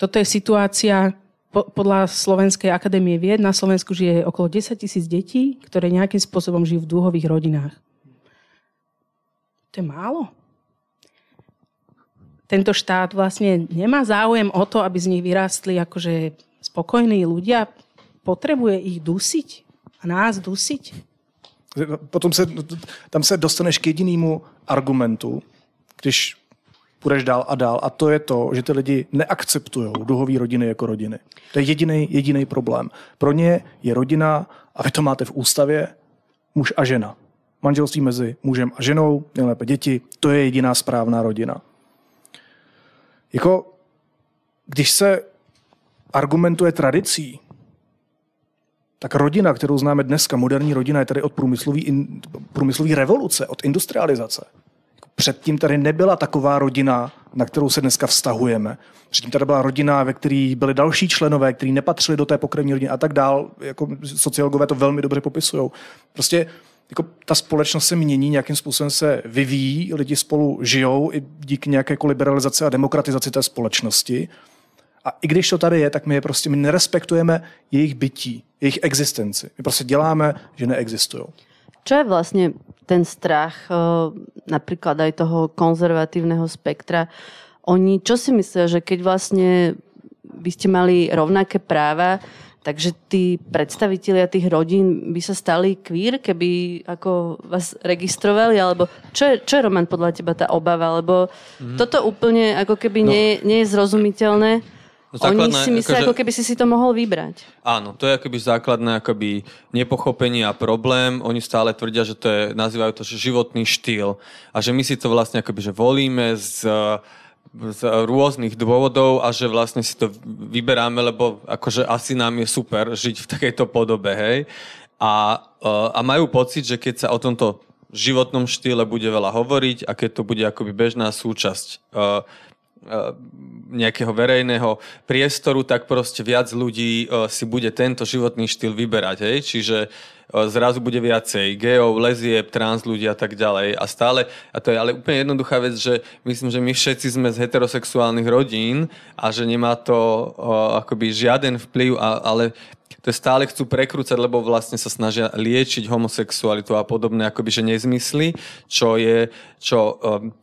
toto je situácia, podľa Slovenskej akadémie vied na Slovensku žije okolo 10 tisíc detí, ktoré nejakým spôsobom žijú v dúhových rodinách. To je málo. Tento štát vlastne nemá záujem o to, aby z nich vyrástli akože spokojní ľudia. Potrebuje ich dusiť a nás dusiť. Potom se, tam se dostaneš k jedinému argumentu, když půjdeš dál a dál. A to je to, že ty lidi neakceptují duhové rodiny jako rodiny. To je jediný, problém. Pro ně je rodina, a vy to máte v ústavě, muž a žena. Manželství mezi mužem a ženou, nejlépe děti, to je jediná správná rodina. Jako, když se argumentuje tradicí, tak rodina, kterou známe dneska, moderní rodina, je tady od průmyslové revoluce, od industrializace. předtím tady nebyla taková rodina, na kterou se dneska vztahujeme. Předtím tady byla rodina, ve které byli další členové, kteří nepatřili do té pokrevní rodiny a tak dál. Jako sociologové to velmi dobře popisují. Prostě jako ta společnost se mění, nějakým způsobem se vyvíjí, lidi spolu žijou i díky nějaké liberalizaci a demokratizaci té společnosti. A i když to tady je, tak my je prostě my nerespektujeme jejich bytí, jejich existenci. My prostě děláme, že neexistují. Čo je vlastne ten strach eh, napríklad aj toho konzervatívneho spektra? Oni, čo si myslia, že keď vlastne by ste mali rovnaké práva, takže tí predstavitelia tých rodín by sa stali queer, keby ako vás registrovali, alebo čo je, čo je Roman podľa teba tá obava, lebo mm. toto úplne ako keby no. nie, nie je zrozumiteľné základné, Oni si myslia, akože, ako keby si si to mohol vybrať. Áno, to je akoby základné akoby nepochopenie a problém. Oni stále tvrdia, že to je, nazývajú to, že životný štýl. A že my si to vlastne akoby, že volíme z, z rôznych dôvodov a že vlastne si to vyberáme, lebo akože asi nám je super žiť v takejto podobe, hej. A, a majú pocit, že keď sa o tomto životnom štýle bude veľa hovoriť a keď to bude akoby bežná súčasť Eh, nejakého verejného priestoru, tak proste viac ľudí eh, si bude tento životný štýl vyberať. Hej? Čiže eh, zrazu bude viacej geov, lezieb, trans ľudí a tak ďalej. A stále, a to je ale úplne jednoduchá vec, že myslím, že my všetci sme z heterosexuálnych rodín a že nemá to akoby žiaden vplyv, ale to stále chcú prekrúcať, lebo vlastne sa snažia liečiť homosexualitu a podobné akoby, že nezmysly, čo je, čo um,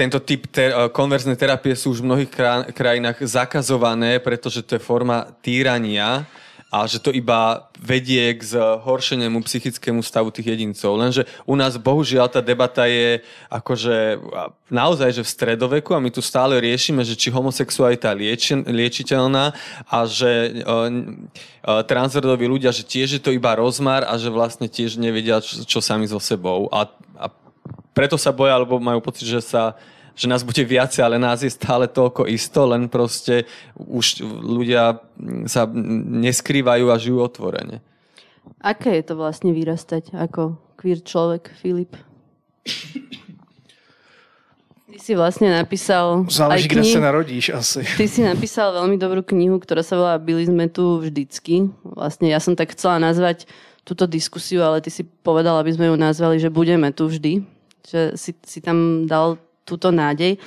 tento typ ter- eh, konverznej terapie sú už v mnohých krajinách zakazované, pretože to je forma týrania a že to iba vedie k zhoršenému psychickému stavu tých jedincov. Lenže u nás bohužiaľ tá debata je akože naozaj, že v stredoveku a my tu stále riešime, že či homosexualita lieči, liečiteľná a že uh, uh, transrodoví ľudia, že tiež je to iba rozmar a že vlastne tiež nevedia, čo, čo sami so sebou. A, a preto sa boja, alebo majú pocit, že sa že nás bude viacej, ale nás je stále toľko isto, len proste už ľudia sa neskrývajú a žijú otvorene. Aké je to vlastne vyrastať ako queer človek, Filip? Ty si vlastne napísal... Záleží, kde sa narodíš asi. Ty si napísal veľmi dobrú knihu, ktorá sa volá Byli sme tu vždycky. Vlastne ja som tak chcela nazvať túto diskusiu, ale ty si povedal, aby sme ju nazvali, že budeme tu vždy že si, si tam dal túto nádej.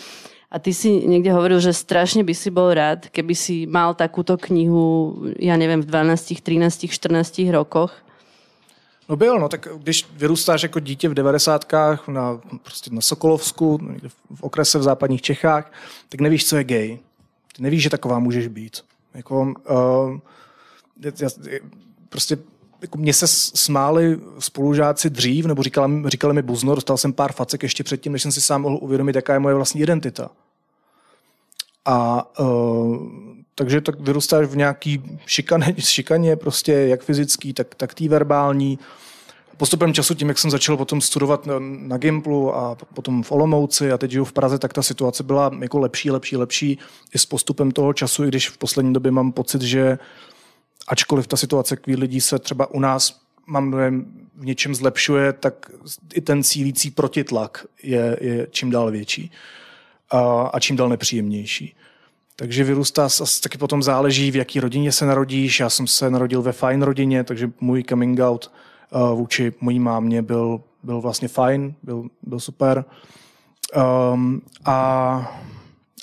A ty si niekde hovoril, že strašne by si bol rád, keby si mal takúto knihu, ja neviem, v 12, 13, 14 rokoch. No byl, no tak když vyrůstáš jako dítě v devadesátkách na, prostě na Sokolovsku, v okrese v západních Čechách, tak nevíš, co je gay. Ty nevíš, že taková můžeš být. Jako, uh, já, prostě jako mě se smáli spolužáci dřív, nebo říkali, říkali mi buzno, dostal jsem pár facek ještě předtím, než jsem si sám mohl uvědomit, jaká je moje vlastní identita. A uh, takže tak vyrůstáš v nějaký šikaně, šikaně prostě jak fyzický, tak, tak tý verbální. Postupem času, tím, jak jsem začal potom studovat na, na Gimplu a potom v Olomouci a teď žiju v Praze, tak ta situace byla jako lepší, lepší, lepší i s postupem toho času, i když v poslední době mám pocit, že ačkoliv ta situace queer lidí se třeba u nás mám v něčem zlepšuje, tak i ten cílící protitlak je, je čím dál větší a, a čím dál nepříjemnější. Takže vyrůstá, taky potom záleží, v jaký rodině se narodíš. Já jsem se narodil ve fajn rodině, takže můj coming out uh, vůči mojí mámě byl, byl vlastně fajn, byl, byl super. Um, a,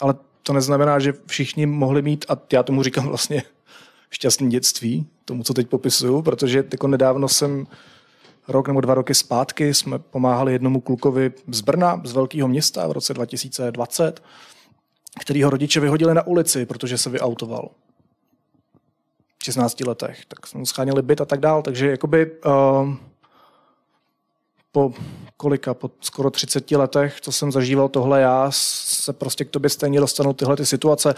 ale to neznamená, že všichni mohli mít, a já tomu říkám vlastně šťastné dětství, tomu, co teď popisuju, protože jako nedávno jsem rok nebo dva roky zpátky jsme pomáhali jednomu klukovi z Brna, z velkého města v roce 2020, ho rodiče vyhodili na ulici, protože se vyautoval. V 16 letech. Tak jsme scháněli byt a tak dál. Takže jakoby uh, po kolika, po skoro 30 letech, co jsem zažíval tohle, já se prostě k tobě stejně dostanu tyhle ty situace.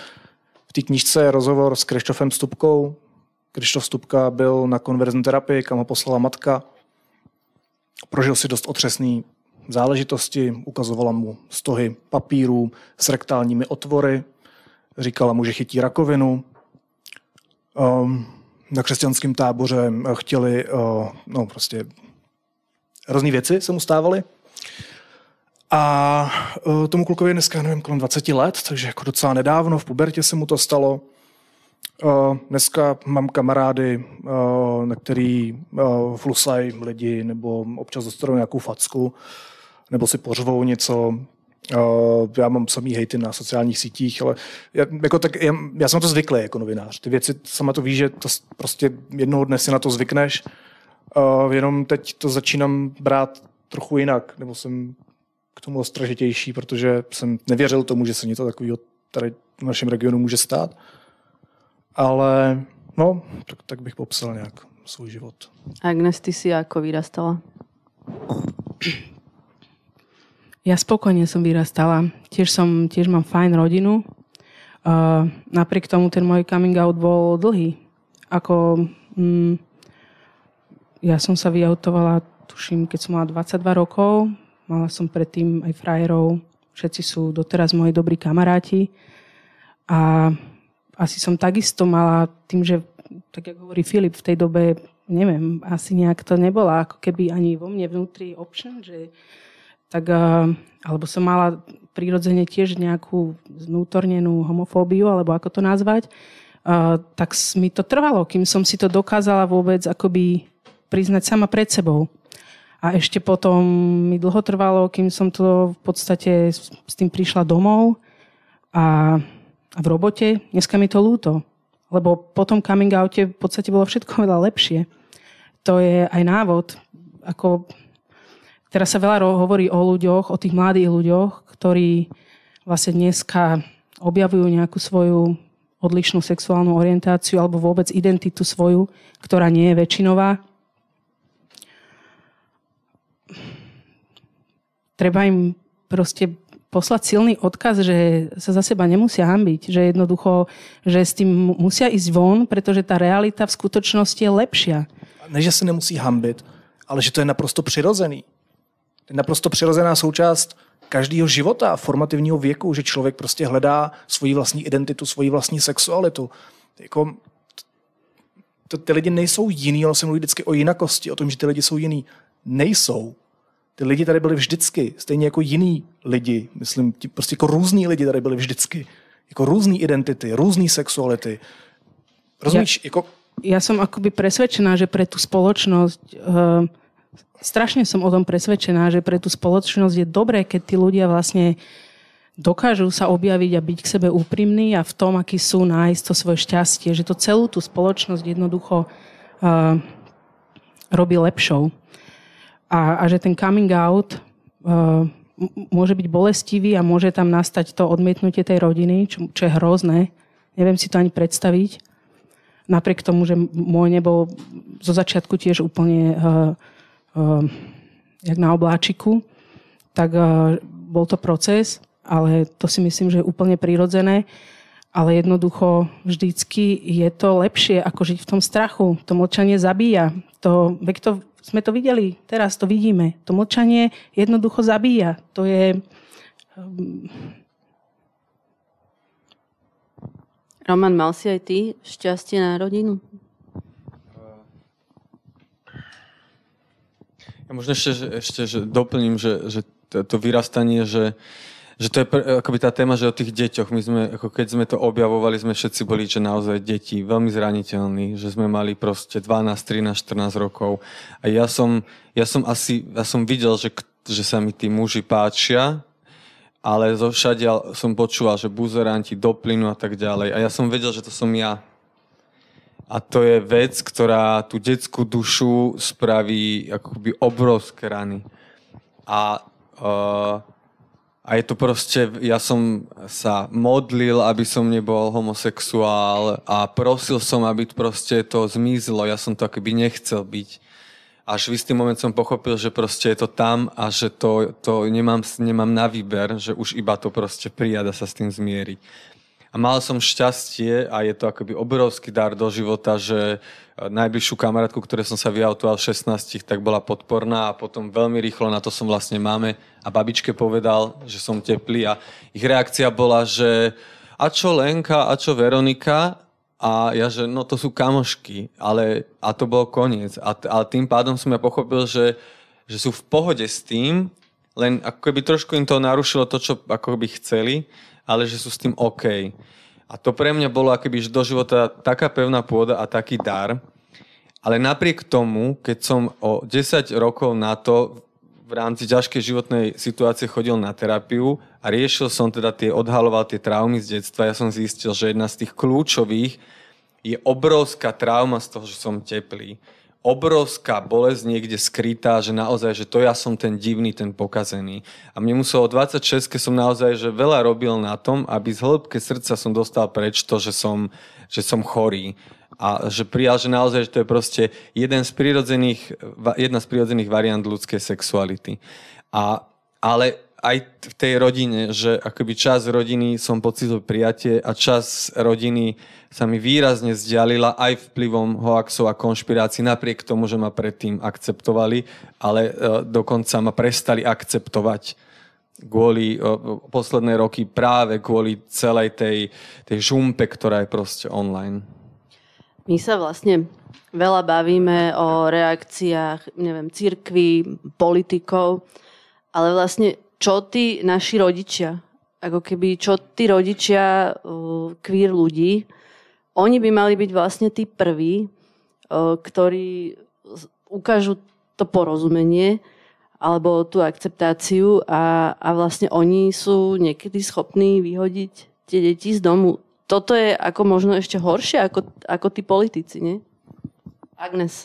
V té knižce je rozhovor s Krištofem Stupkou. Krištof Stupka byl na konverzní terapii, kam ho poslala matka. Prožil si dost otřesný záležitosti, ukazovala mu stohy papírů s rektálními otvory, říkala mu, že chytí rakovinu. Um, na křesťanském táboře chtěli, uh, no prostě různé věci se mu stávaly. A uh, tomu klukovi je dneska, nevím, kolem 20 let, takže jako docela nedávno, v pubertě se mu to stalo. Uh, dneska mám kamarády, uh, na který flusají lidi, nebo občas dostanou nějakou facku, nebo si pořvou něco. Já mám samý hejty na sociálních sítích, ale já, jako tak, já, já jsem na to zvyklý jako novinář. Ty věci, sama to víš, že to prostě jednoho dne si na to zvykneš. Jenom teď to začínám brát trochu jinak, nebo jsem k tomu ostražitější, protože jsem nevěřil tomu, že se něco takového tady v našem regionu může stát. Ale no, tak, tak bych popsal nějak svůj život. Agnes, ty si ako vyrastala? Ja spokojne som vyrastala. Tiež, som, tiež mám fajn rodinu. Uh, napriek tomu ten môj coming out bol dlhý. Ako, mm, ja som sa vyautovala, tuším, keď som mala 22 rokov. Mala som predtým aj frajerov. Všetci sú doteraz moji dobrí kamaráti. A asi som takisto mala tým, že tak ako hovorí Filip, v tej dobe, neviem, asi nejak to nebola ako keby ani vo mne vnútri option, že tak, alebo som mala prirodzene tiež nejakú znútornenú homofóbiu, alebo ako to nazvať, tak mi to trvalo, kým som si to dokázala vôbec akoby priznať sama pred sebou. A ešte potom mi dlho trvalo, kým som to v podstate s tým prišla domov a, a v robote. Dneska mi to lúto, lebo po tom coming oute v podstate bolo všetko veľa lepšie. To je aj návod, ako Teraz sa veľa hovorí o ľuďoch, o tých mladých ľuďoch, ktorí vlastne dneska objavujú nejakú svoju odlišnú sexuálnu orientáciu alebo vôbec identitu svoju, ktorá nie je väčšinová. Treba im proste poslať silný odkaz, že sa za seba nemusia hambiť, že jednoducho, že s tým musia ísť von, pretože tá realita v skutočnosti je lepšia. Ne, že se nemusí hambit, ale že to je naprosto přirozený je naprosto přirozená součást každého života, formativního věku, že člověk prostě hledá svoji vlastní identitu, svoji vlastní sexualitu. Jako, to, ty lidi nejsou jiný, ono se mluví vždycky o jinakosti, o tom, že ty lidi jsou jiný. Nejsou. Ty lidi tady byli vždycky, stejně jako jiný lidi, myslím, ti, prostě jako různý lidi tady byli vždycky. Jako různý identity, různý sexuality. Rozumíš? Ja, jako... ja som akoby presvedčená, že pre tú spoločnosť uh, strašne som o tom presvedčená, že pre tú spoločnosť je dobré, keď tí ľudia vlastne dokážu sa objaviť a byť k sebe úprimní a v tom, aký sú, nájsť to svoje šťastie, že to celú tú spoločnosť jednoducho uh, robí lepšou. A, a že ten coming out uh, môže byť bolestivý a môže tam nastať to odmietnutie tej rodiny, čo, čo je hrozné. Neviem si to ani predstaviť. Napriek tomu, že môj nebol zo začiatku tiež úplne uh, Ehm, jak na obláčiku, tak eh, bol to proces, ale to si myslím, že je úplne prirodzené. Ale jednoducho vždycky je to lepšie, ako žiť v tom strachu. To mlčanie zabíja. To, to, sme to videli, teraz to vidíme. To mlčanie jednoducho zabíja. To je... Ehm, Roman, mal si aj ty šťastie na rodinu? Ja možno ešte, že, ešte že doplním, že, že to, vyrastanie, že, že to je akoby tá téma, že o tých deťoch, my sme, ako keď sme to objavovali, sme všetci boli, že naozaj deti, veľmi zraniteľní, že sme mali proste 12, 13, 14 rokov. A ja som, ja som asi, ja som videl, že, že sa mi tí muži páčia, ale zo všade som počúval, že buzeranti do plynu a tak ďalej. A ja som vedel, že to som ja. A to je vec, ktorá tú detskú dušu spraví akoby obrovské rany. A, uh, a je to proste, ja som sa modlil, aby som nebol homosexuál a prosil som, aby proste to zmizlo. Ja som to akoby nechcel byť. Až v istý moment som pochopil, že proste je to tam a že to, to nemám, nemám na výber, že už iba to proste prijada sa s tým zmieriť. A mal som šťastie a je to akoby obrovský dar do života, že e, najbližšiu kamarátku, ktoré som sa vyautoval v 16, tak bola podporná a potom veľmi rýchlo na to som vlastne máme a babičke povedal, že som teplý a ich reakcia bola, že a čo Lenka, a čo Veronika? A ja, že no to sú kamošky, ale a to bol koniec. A, a tým pádom som ja pochopil, že, že sú v pohode s tým, len ako keby trošku im to narušilo to, čo ako by chceli, ale že sú s tým OK. A to pre mňa bolo akoby do života taká pevná pôda a taký dar. Ale napriek tomu, keď som o 10 rokov na to v rámci ťažkej životnej situácie chodil na terapiu a riešil som teda tie, odhaloval tie traumy z detstva, ja som zistil, že jedna z tých kľúčových je obrovská trauma z toho, že som teplý. Obrovská bolesť niekde skrytá, že naozaj, že to ja som ten divný, ten pokazený. A mne muselo 26, keď som naozaj že veľa robil na tom, aby z hĺbke srdca som dostal preč to, že som, že som chorý a že prijal, že naozaj že to je proste jeden z prirodzených, jedna z prirodzených variant ľudskej sexuality. A, ale aj v tej rodine, že akoby čas rodiny som pocitil prijatie a čas rodiny sa mi výrazne vzdialila aj vplyvom hoaxov a konšpirácií, napriek tomu, že ma predtým akceptovali, ale e, dokonca ma prestali akceptovať kvôli e, posledné roky práve kvôli celej tej, tej žumpe, ktorá je proste online. My sa vlastne veľa bavíme o reakciách, neviem, církvy, politikov, ale vlastne čo tí naši rodičia, ako keby čo tí rodičia uh, queer ľudí, oni by mali byť vlastne tí prví, uh, ktorí ukážu to porozumenie alebo tú akceptáciu a, a vlastne oni sú niekedy schopní vyhodiť tie deti z domu toto je ako možno ešte horšie ako, ako tí politici, nie? Agnes.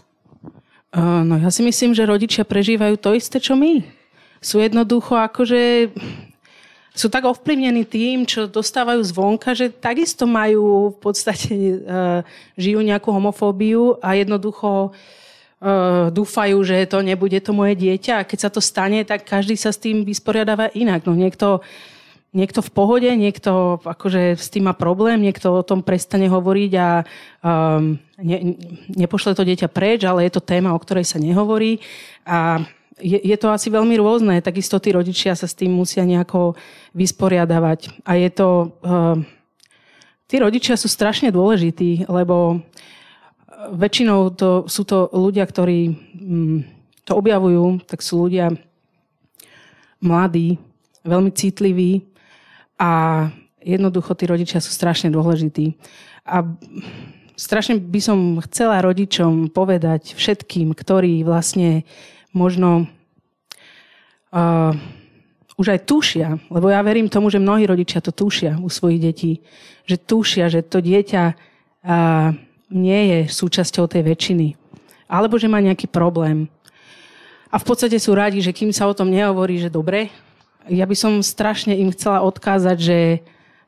Uh, no ja si myslím, že rodičia prežívajú to isté, čo my. Sú jednoducho akože sú tak ovplyvnení tým, čo dostávajú zvonka, že takisto majú v podstate, uh, žijú nejakú homofóbiu a jednoducho uh, dúfajú, že to nebude to moje dieťa a keď sa to stane, tak každý sa s tým vysporiadáva inak. No niekto niekto v pohode, niekto akože s tým má problém, niekto o tom prestane hovoriť a um, ne, nepošle to dieťa preč, ale je to téma, o ktorej sa nehovorí. A je, je to asi veľmi rôzne. Takisto tí rodičia sa s tým musia nejako vysporiadavať. A je to... Um, tí rodičia sú strašne dôležití, lebo väčšinou to, sú to ľudia, ktorí um, to objavujú, tak sú ľudia mladí, veľmi citliví a jednoducho tí rodičia sú strašne dôležití. A strašne by som chcela rodičom povedať všetkým, ktorí vlastne možno uh, už aj tušia, lebo ja verím tomu, že mnohí rodičia to tušia u svojich detí, že tušia, že to dieťa uh, nie je súčasťou tej väčšiny, alebo že má nejaký problém. A v podstate sú radi, že kým sa o tom nehovorí, že dobre, ja by som strašne im chcela odkázať, že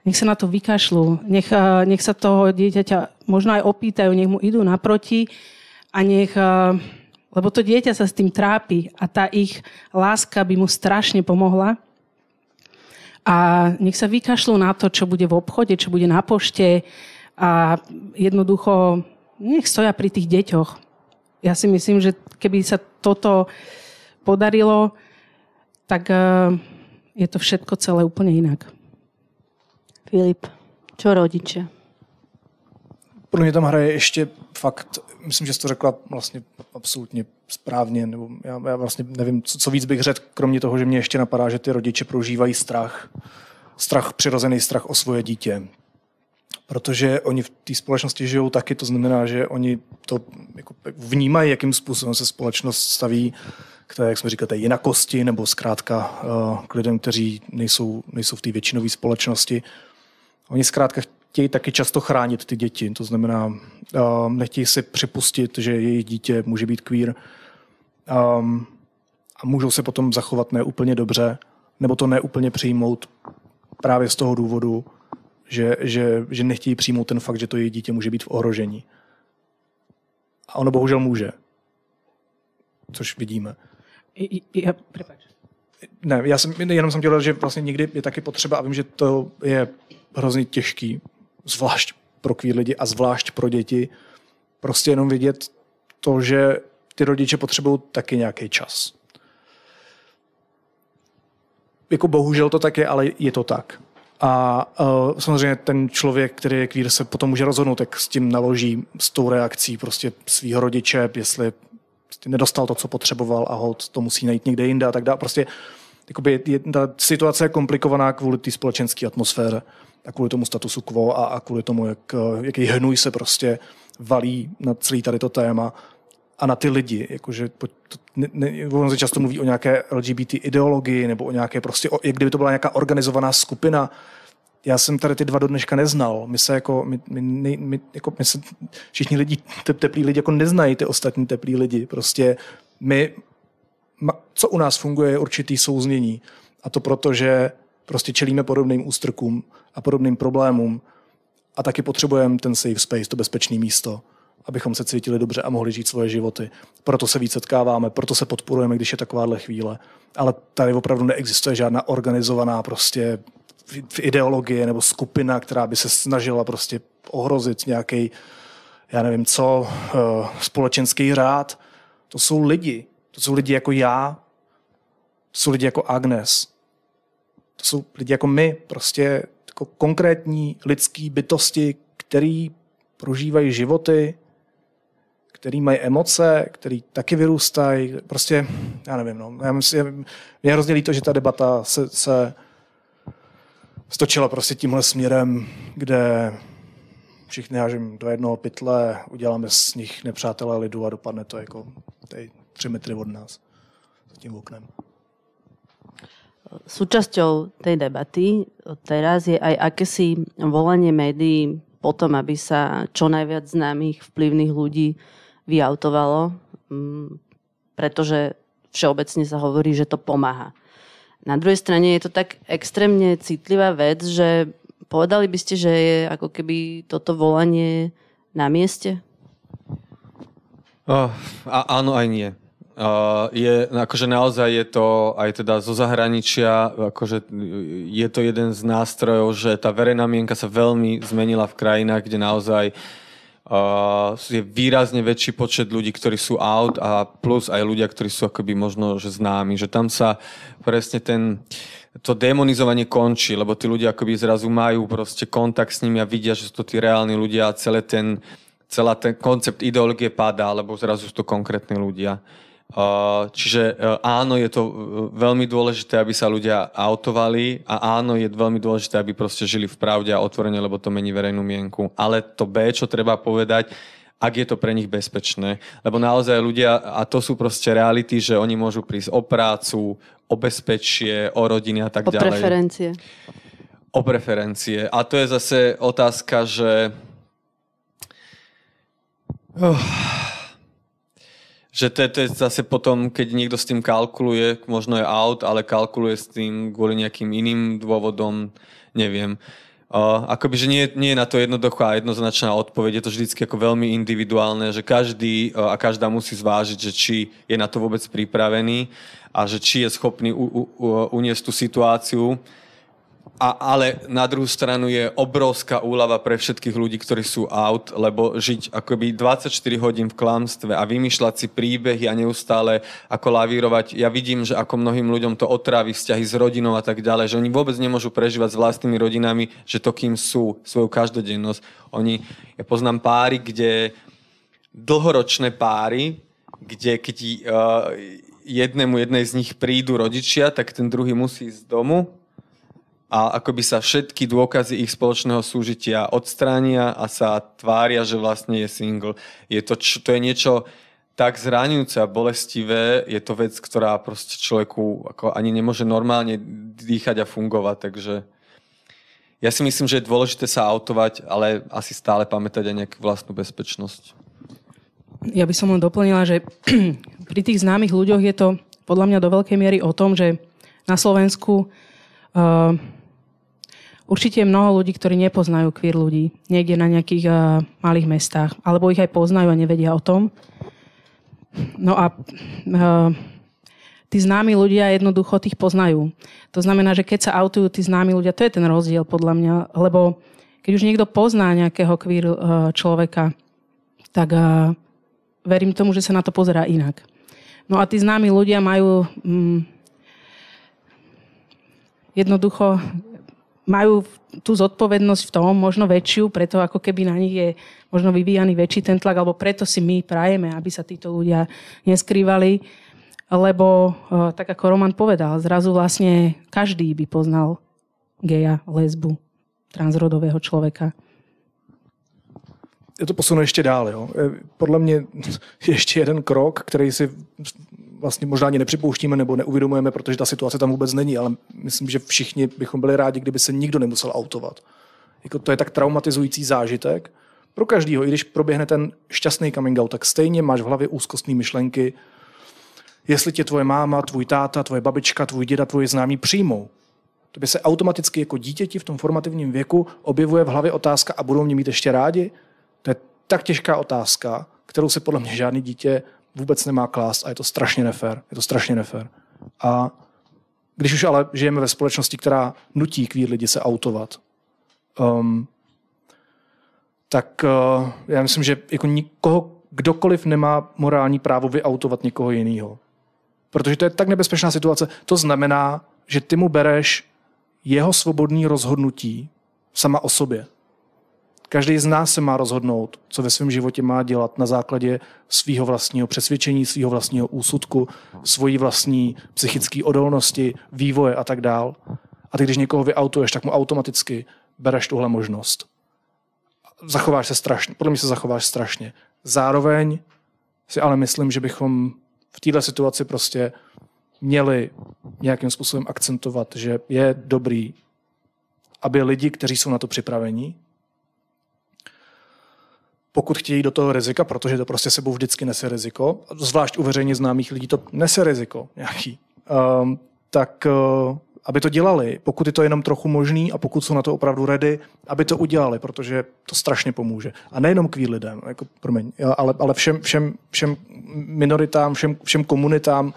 nech sa na to vykašľú, nech, nech sa toho dieťaťa možno aj opýtajú, nech mu idú naproti a nech, lebo to dieťa sa s tým trápi a tá ich láska by mu strašne pomohla. A nech sa vykašľú na to, čo bude v obchode, čo bude na pošte a jednoducho nech stoja pri tých deťoch. Ja si myslím, že keby sa toto podarilo, tak uh, je to všetko celé úplne inak. Filip, čo rodiče? Pro mě tam hraje ještě fakt, myslím, že jsi to řekla vlastně absolutně správně, nebo já, já vlastně nevím, co, co víc bych řekl, kromě toho, že mě ještě napadá, že ty rodiče prožívají strach, strach, přirozený strach o svoje dítě. Protože oni v té společnosti žijou taky, to znamená, že oni to jako vnímají, jakým způsobem se společnost staví k té, jak jsme říkali, jinakosti, nebo zkrátka eh, k lidem, kteří nejsou, nejsou v té většinové společnosti. Oni zkrátka chtějí taky často chránit ty děti, to znamená, eh, nechtějí si připustit, že jejich dítě může být queer ehm, a můžou se potom zachovat neúplně dobře, nebo to neúplně přijmout právě z toho důvodu, že, že, že nechtějí přijmout ten fakt, že to jejich dítě může být v ohrožení. A ono bohužel může. Což vidíme. Prepáč. Ne, já jsem, jenom jsem chtěl že vlastně někdy je taky potřeba, a vím, že to je hrozně těžký, zvlášť pro queer lidi a zvlášť pro děti, prostě jenom vidět to, že ty rodiče potřebují taky nějaký čas. Jako bohužel to tak je, ale je to tak. A uh, samozřejmě ten člověk, který je queer, se potom může rozhodnout, jak s tím naloží, s tou reakcí prostě svého rodiče, jestli nedostal to, co potřeboval a hod to musí najít někde jinde a tak dále. Prostě jakoby, je, ta situace je komplikovaná kvůli té společenské atmosféře a kvůli tomu statusu quo a, a kvůli tomu, jak, jaký hnůj se prostě valí na celý tady to téma a na ty lidi. Jakože, ne, ne, on se často mluví o nějaké LGBT ideologii nebo o nějaké prostě, o, jak kdyby to byla nějaká organizovaná skupina. Já jsem tady ty dva do dneška neznal. My se jako, my, my, my, jako, my se, všichni lidi, te, teplí lidi jako neznají ty ostatní teplí lidi. Prostě my, co u nás funguje, je určitý souznění. A to proto, že prostě čelíme podobným ústrkům a podobným problémům a taky potřebujeme ten safe space, to bezpečné místo abychom se cítili dobře a mohli žít svoje životy. Proto se víc setkáváme, proto se podporujeme, když je takováhle chvíle. Ale tady opravdu neexistuje žádná organizovaná prostě ideologie nebo skupina, která by se snažila prostě ohrozit nějaký, já nevím co, eh, společenský řád. To jsou lidi. To jsou lidi jako já, to jsou lidi jako Agnes, to jsou lidi jako my, prostě jako konkrétní lidský bytosti, který prožívají životy, který mají emoce, který taky vyrůstají. Prostě, já nevím, no. Já myslím, mě hrozně líto, že ta debata se, se stočila prostě tímhle směrem, kde všichni hážem do jednoho pytle, uděláme z nich nepřátelé lidu a dopadne to jako tady tři metry od nás za tím oknem. Súčasťou tej debaty teraz je aj akési volanie médií potom, aby sa čo najviac známych, vplyvných ľudí vyautovalo, mm, pretože všeobecne sa hovorí, že to pomáha. Na druhej strane je to tak extrémne citlivá vec, že povedali by ste, že je ako keby toto volanie na mieste? Oh, a, áno, aj nie. Uh, je, akože naozaj je to aj teda zo zahraničia, akože je to jeden z nástrojov, že tá verejná mienka sa veľmi zmenila v krajinách, kde naozaj Uh, je výrazne väčší počet ľudí, ktorí sú out a plus aj ľudia, ktorí sú akoby možno že známi. Že tam sa presne ten, to demonizovanie končí, lebo tí ľudia akoby zrazu majú proste kontakt s nimi a vidia, že sú to tí reálni ľudia a celé ten, celá ten koncept ideológie padá, lebo zrazu sú to konkrétni ľudia. Čiže e, áno, je to e, veľmi dôležité, aby sa ľudia autovali a áno, je veľmi dôležité, aby proste žili v pravde a otvorene, lebo to mení verejnú mienku. Ale to B, čo treba povedať, ak je to pre nich bezpečné. Lebo naozaj ľudia, a to sú proste reality, že oni môžu prísť o prácu, o bezpečie, o rodiny a tak o ďalej. O preferencie. O preferencie. A to je zase otázka, že... Uh že to, to je zase potom, keď niekto s tým kalkuluje, možno je out, ale kalkuluje s tým kvôli nejakým iným dôvodom, neviem. Uh, akoby, že nie, nie je na to jednoduchá a jednoznačná odpoveď, je to vždycky ako veľmi individuálne, že každý uh, a každá musí zvážiť, že či je na to vôbec pripravený a že či je schopný u, u, u, uniesť tú situáciu a, ale na druhú stranu je obrovská úlava pre všetkých ľudí, ktorí sú out, lebo žiť akoby 24 hodín v klamstve a vymýšľať si príbehy a neustále ako lavírovať. Ja vidím, že ako mnohým ľuďom to otrávi vzťahy s rodinou a tak ďalej, že oni vôbec nemôžu prežívať s vlastnými rodinami, že to kým sú, svoju každodennosť. Oni, ja poznám páry, kde dlhoročné páry, kde keď uh, jednému jednej z nich prídu rodičia, tak ten druhý musí ísť z domu a akoby sa všetky dôkazy ich spoločného súžitia odstránia a sa tvária, že vlastne je single. Je to, to je niečo tak zraňujúce a bolestivé, je to vec, ktorá proste človeku ako ani nemôže normálne dýchať a fungovať, takže ja si myslím, že je dôležité sa autovať, ale asi stále pamätať aj nejakú vlastnú bezpečnosť. Ja by som len doplnila, že pri tých známych ľuďoch je to podľa mňa do veľkej miery o tom, že na Slovensku uh, Určite je mnoho ľudí, ktorí nepoznajú queer ľudí niekde na nejakých uh, malých mestách, alebo ich aj poznajú a nevedia o tom. No a uh, tí známi ľudia jednoducho tých poznajú. To znamená, že keď sa autujú tí známi ľudia, to je ten rozdiel podľa mňa, lebo keď už niekto pozná nejakého queer uh, človeka, tak uh, verím tomu, že sa na to pozerá inak. No a tí známi ľudia majú mm, jednoducho majú tú zodpovednosť v tom, možno väčšiu, preto ako keby na nich je možno vyvíjaný väčší ten tlak, alebo preto si my prajeme, aby sa títo ľudia neskrývali. lebo tak ako Roman povedal, zrazu vlastne každý by poznal geja, lesbu, transrodového človeka. Je to posunu ještě dál. Jo. Podle mě je ještě jeden krok, který si vlastně možná ani nepřipouštíme nebo neuvědomujeme, protože ta situace tam vůbec není, ale myslím, že všichni bychom byli rádi, kdyby se nikdo nemusel autovat. Jako to je tak traumatizující zážitek. Pro každýho, i když proběhne ten šťastný coming out, tak stejně máš v hlavě úzkostné myšlenky, jestli tě tvoje máma, tvůj táta, tvoje babička, tvůj děda, tvoje známí přijmou. To by se automaticky jako dítěti v tom formativním věku objevuje v hlavě otázka a budou mě mít ještě rádi? To je tak těžká otázka, kterou si podle mě žádný dítě vůbec nemá klást a je to strašně nefér. Je to strašně nefér. A když už ale žijeme ve společnosti, která nutí kvír lidi se autovat, um, tak uh, já myslím, že jako nikoho, kdokoliv nemá morální právo vyautovat někoho jiného. Protože to je tak nebezpečná situace. To znamená, že ty mu bereš jeho svobodný rozhodnutí sama o sobě. Každý z nás se má rozhodnout, co ve svém životě má dělat na základě svého vlastního přesvědčení, svého vlastního úsudku, svojí vlastní psychické odolnosti, vývoje a tak dál. A ty, když někoho vyautuješ, tak mu automaticky bereš tuhle možnost. Zachováš se strašně, podle mě se zachováš strašně. Zároveň si ale myslím, že bychom v této situaci prostě měli nějakým způsobem akcentovat, že je dobrý, aby lidi, kteří jsou na to připraveni, pokud chtějí do toho rizika, protože to prostě sebou vždycky nese riziko, zvlášť u veřejně známých lidí to nese riziko nějaký, um, tak uh, aby to dělali, pokud je to jenom trochu možný a pokud jsou na to opravdu ready, aby to udělali, protože to strašně pomůže. A nejenom kvír lidem, jako, promiň, ale, ale všem, všem, všem minoritám, všem, všem komunitám,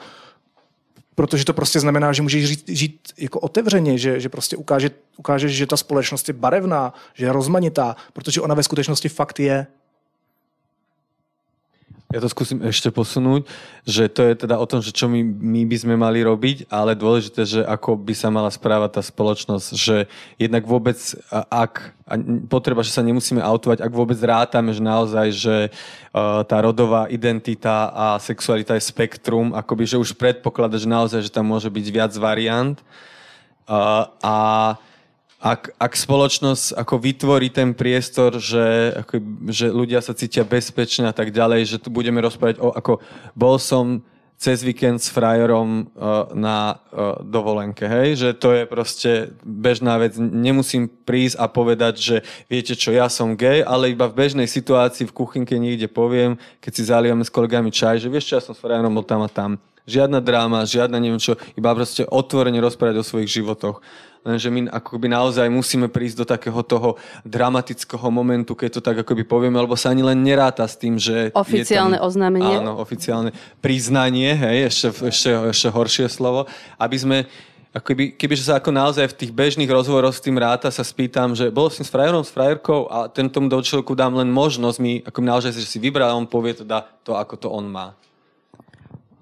protože to prostě znamená, že můžeš žít, žít jako otevřeně, že, že prostě ukáže, že ta společnost je barevná, že je rozmanitá, protože ona ve skutečnosti fakt je. Ja to skúsim ešte posunúť, že to je teda o tom, že čo my, my by sme mali robiť, ale dôležité, že ako by sa mala správať tá spoločnosť, že jednak vôbec, ak potreba, že sa nemusíme autovať, ak vôbec rátame, že naozaj, že uh, tá rodová identita a sexualita je spektrum, akoby, že už predpoklada, že naozaj, že tam môže byť viac variant. Uh, a ak, ak spoločnosť ako vytvorí ten priestor, že, ako, že ľudia sa cítia bezpečne a tak ďalej, že tu budeme rozprávať o, ako bol som cez víkend s frajerom uh, na uh, dovolenke, hej? že to je proste bežná vec. Nemusím prísť a povedať, že viete čo, ja som gay, ale iba v bežnej situácii v kuchynke niekde poviem, keď si zalievame s kolegami čaj, že vieš čo, ja som s frajerom bol tam a tam. Žiadna dráma, žiadna neviem čo, iba proste otvorene rozprávať o svojich životoch lenže my akoby naozaj musíme prísť do takého toho dramatického momentu, keď to tak akoby povieme, lebo sa ani len neráta s tým, že... Oficiálne tam, oznámenie. Áno, oficiálne priznanie, hej, ešte, ešte, ešte horšie slovo, aby sme Akoby, kebyže sa ako naozaj v tých bežných rozhovoroch s tým ráta sa spýtam, že bol som s frajerom, s frajerkou a ten tomu človeku dám len možnosť mi, ako naozaj, že si vybral a on povie teda to, ako to on má.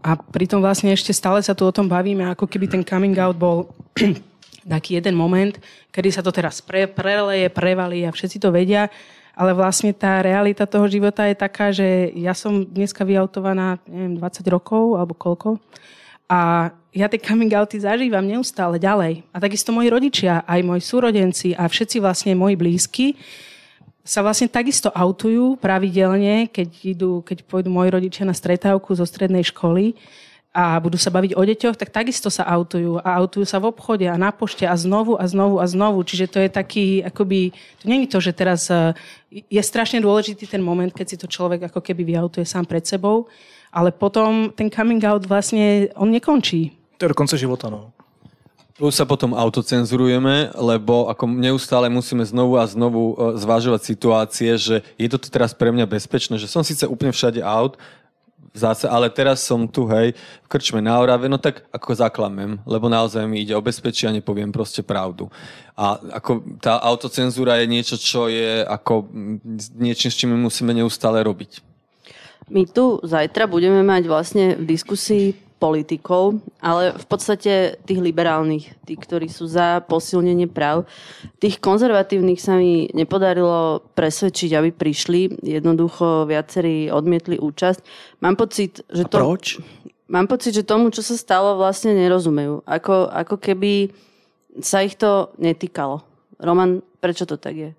A pritom vlastne ešte stále sa tu o tom bavíme, ako keby ten coming out bol taký jeden moment, kedy sa to teraz pre, preleje, prevalí a všetci to vedia, ale vlastne tá realita toho života je taká, že ja som dneska vyautovaná, neviem, 20 rokov alebo koľko a ja tie coming outy zažívam neustále ďalej. A takisto moji rodičia, aj moji súrodenci a všetci vlastne moji blízky sa vlastne takisto autujú pravidelne, keď, idú, keď pôjdu moji rodičia na stretávku zo strednej školy a budú sa baviť o deťoch, tak takisto sa autujú. A autujú sa v obchode a na pošte a znovu a znovu a znovu. Čiže to je taký, akoby, to je to, že teraz e, je strašne dôležitý ten moment, keď si to človek ako keby vyautuje sám pred sebou, ale potom ten coming out vlastne, on nekončí. To je do konce života, no. Plus sa potom autocenzurujeme, lebo ako neustále musíme znovu a znovu e, zvažovať situácie, že je to teraz pre mňa bezpečné, že som síce úplne všade out, zase, ale teraz som tu, hej, v krčme na Orave, no tak ako zaklamem, lebo naozaj mi ide o bezpečie a nepoviem proste pravdu. A ako tá autocenzúra je niečo, čo je ako niečím, s čím my musíme neustále robiť. My tu zajtra budeme mať vlastne v diskusii politikov, ale v podstate tých liberálnych, tí, ktorí sú za posilnenie práv. Tých konzervatívnych sa mi nepodarilo presvedčiť, aby prišli. Jednoducho viacerí odmietli účasť. Mám pocit, že to... A proč? mám pocit, že tomu, čo sa stalo, vlastne nerozumejú. Ako, ako keby sa ich to netýkalo. Roman, prečo to tak je?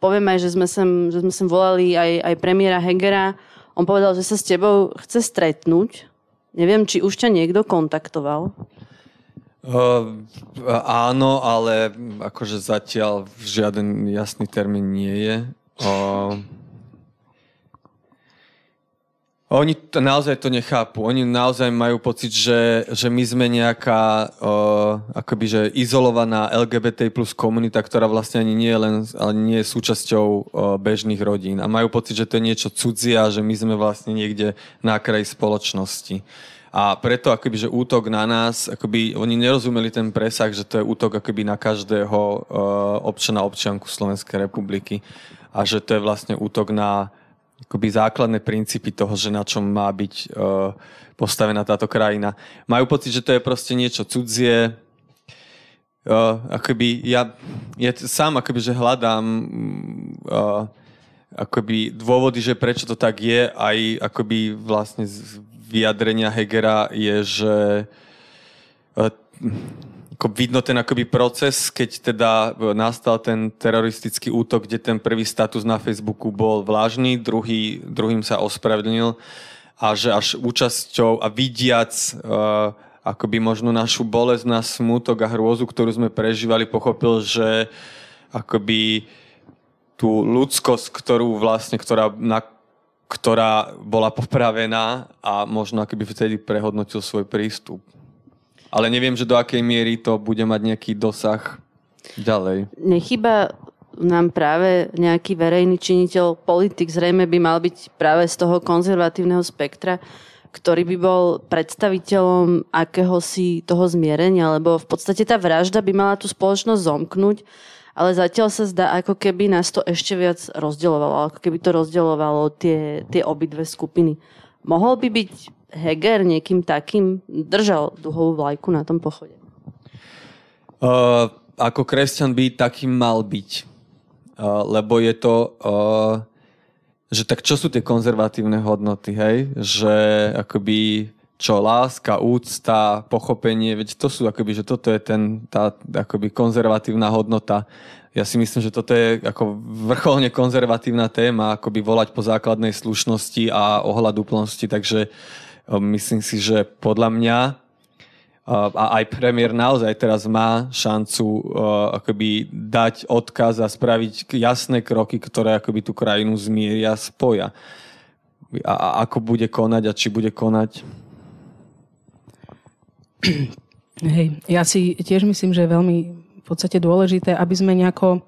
Poviem aj, že sme sem, že sme sem volali aj, aj premiéra Hegera. On povedal, že sa s tebou chce stretnúť. Neviem, či už ťa niekto kontaktoval. Uh, áno, ale akože zatiaľ žiaden jasný termín nie je. Uh, oni to, naozaj to nechápu. Oni naozaj majú pocit, že, že my sme nejaká uh, akoby, že izolovaná LGBT plus komunita, ktorá vlastne ani nie je, len, ale nie je súčasťou uh, bežných rodín. A majú pocit, že to je niečo cudzia, že my sme vlastne niekde na kraji spoločnosti. A preto akoby, že útok na nás, akoby, oni nerozumeli ten presah, že to je útok akoby na každého uh, občana, občianku Slovenskej republiky. A že to je vlastne útok na akoby základné princípy toho, že na čom má byť uh, postavená táto krajina. Majú pocit, že to je proste niečo cudzie. Uh, akoby ja, ja sám akoby, že hľadám uh, akoby dôvody, že prečo to tak je, aj akoby vlastne z vyjadrenia Hegera je, že uh, ako vidno ten akoby proces, keď teda nastal ten teroristický útok, kde ten prvý status na Facebooku bol vlážny, druhý, druhým sa ospravedlnil a že až účasťou a vidiac uh, akoby možno našu bolesť, na smútok a hrôzu, ktorú sme prežívali, pochopil, že akoby tú ľudskosť, ktorú vlastne, ktorá, na, ktorá bola popravená a možno akoby vtedy prehodnotil svoj prístup. Ale neviem, že do akej miery to bude mať nejaký dosah ďalej. Nechyba nám práve nejaký verejný činiteľ, politik zrejme by mal byť práve z toho konzervatívneho spektra, ktorý by bol predstaviteľom akéhosi toho zmierenia, lebo v podstate tá vražda by mala tú spoločnosť zomknúť, ale zatiaľ sa zdá, ako keby nás to ešte viac rozdielovalo, ako keby to rozdielovalo tie, tie obidve skupiny. Mohol by byť Heger niekým takým držal duhovú vlajku na tom pochode? Uh, ako kresťan by takým mal byť. Uh, lebo je to... Uh, že tak čo sú tie konzervatívne hodnoty, hej? Že akoby čo láska, úcta, pochopenie, veď to sú akoby, že toto je ten, tá akoby konzervatívna hodnota. Ja si myslím, že toto je ako vrcholne konzervatívna téma, akoby volať po základnej slušnosti a ohľadúplnosti, takže uh, Myslím si, že podľa mňa a aj premiér naozaj teraz má šancu akoby dať odkaz a spraviť jasné kroky, ktoré akoby tú krajinu zmieria, spoja. A, a ako bude konať a či bude konať? Hej, ja si tiež myslím, že je veľmi v podstate dôležité, aby sme nejako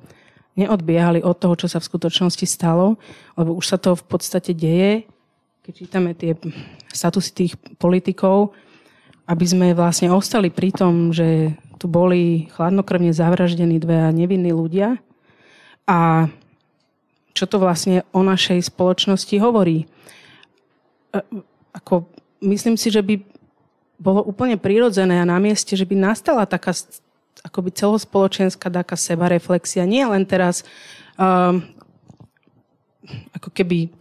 neodbiehali od toho, čo sa v skutočnosti stalo, lebo už sa to v podstate deje keď čítame tie statusy tých politikov, aby sme vlastne ostali pri tom, že tu boli chladnokrvne zavraždení dve nevinní ľudia a čo to vlastne o našej spoločnosti hovorí. E, ako, myslím si, že by bolo úplne prirodzené a na mieste, že by nastala taká akoby celospoločenská taká sebareflexia. Nie len teraz um, ako keby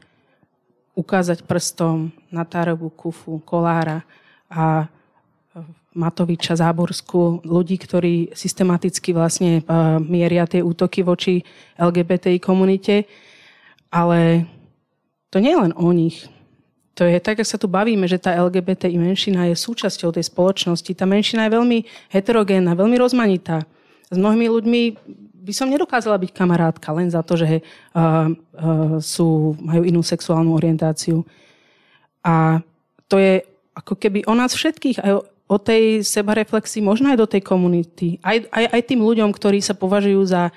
ukázať prstom na Tárovu, Kufu, Kolára a Matoviča, Záborskú, ľudí, ktorí systematicky vlastne e, mieria tie útoky voči LGBTI komunite. Ale to nie je len o nich. To je tak, ak sa tu bavíme, že tá LGBTI menšina je súčasťou tej spoločnosti. Tá menšina je veľmi heterogénna, veľmi rozmanitá. S mnohými ľuďmi by som nedokázala byť kamarátka len za to, že uh, uh, sú, majú inú sexuálnu orientáciu. A to je ako keby o nás všetkých, aj o tej sebareflexii, možno aj do tej komunity. Aj, aj, aj tým ľuďom, ktorí sa považujú za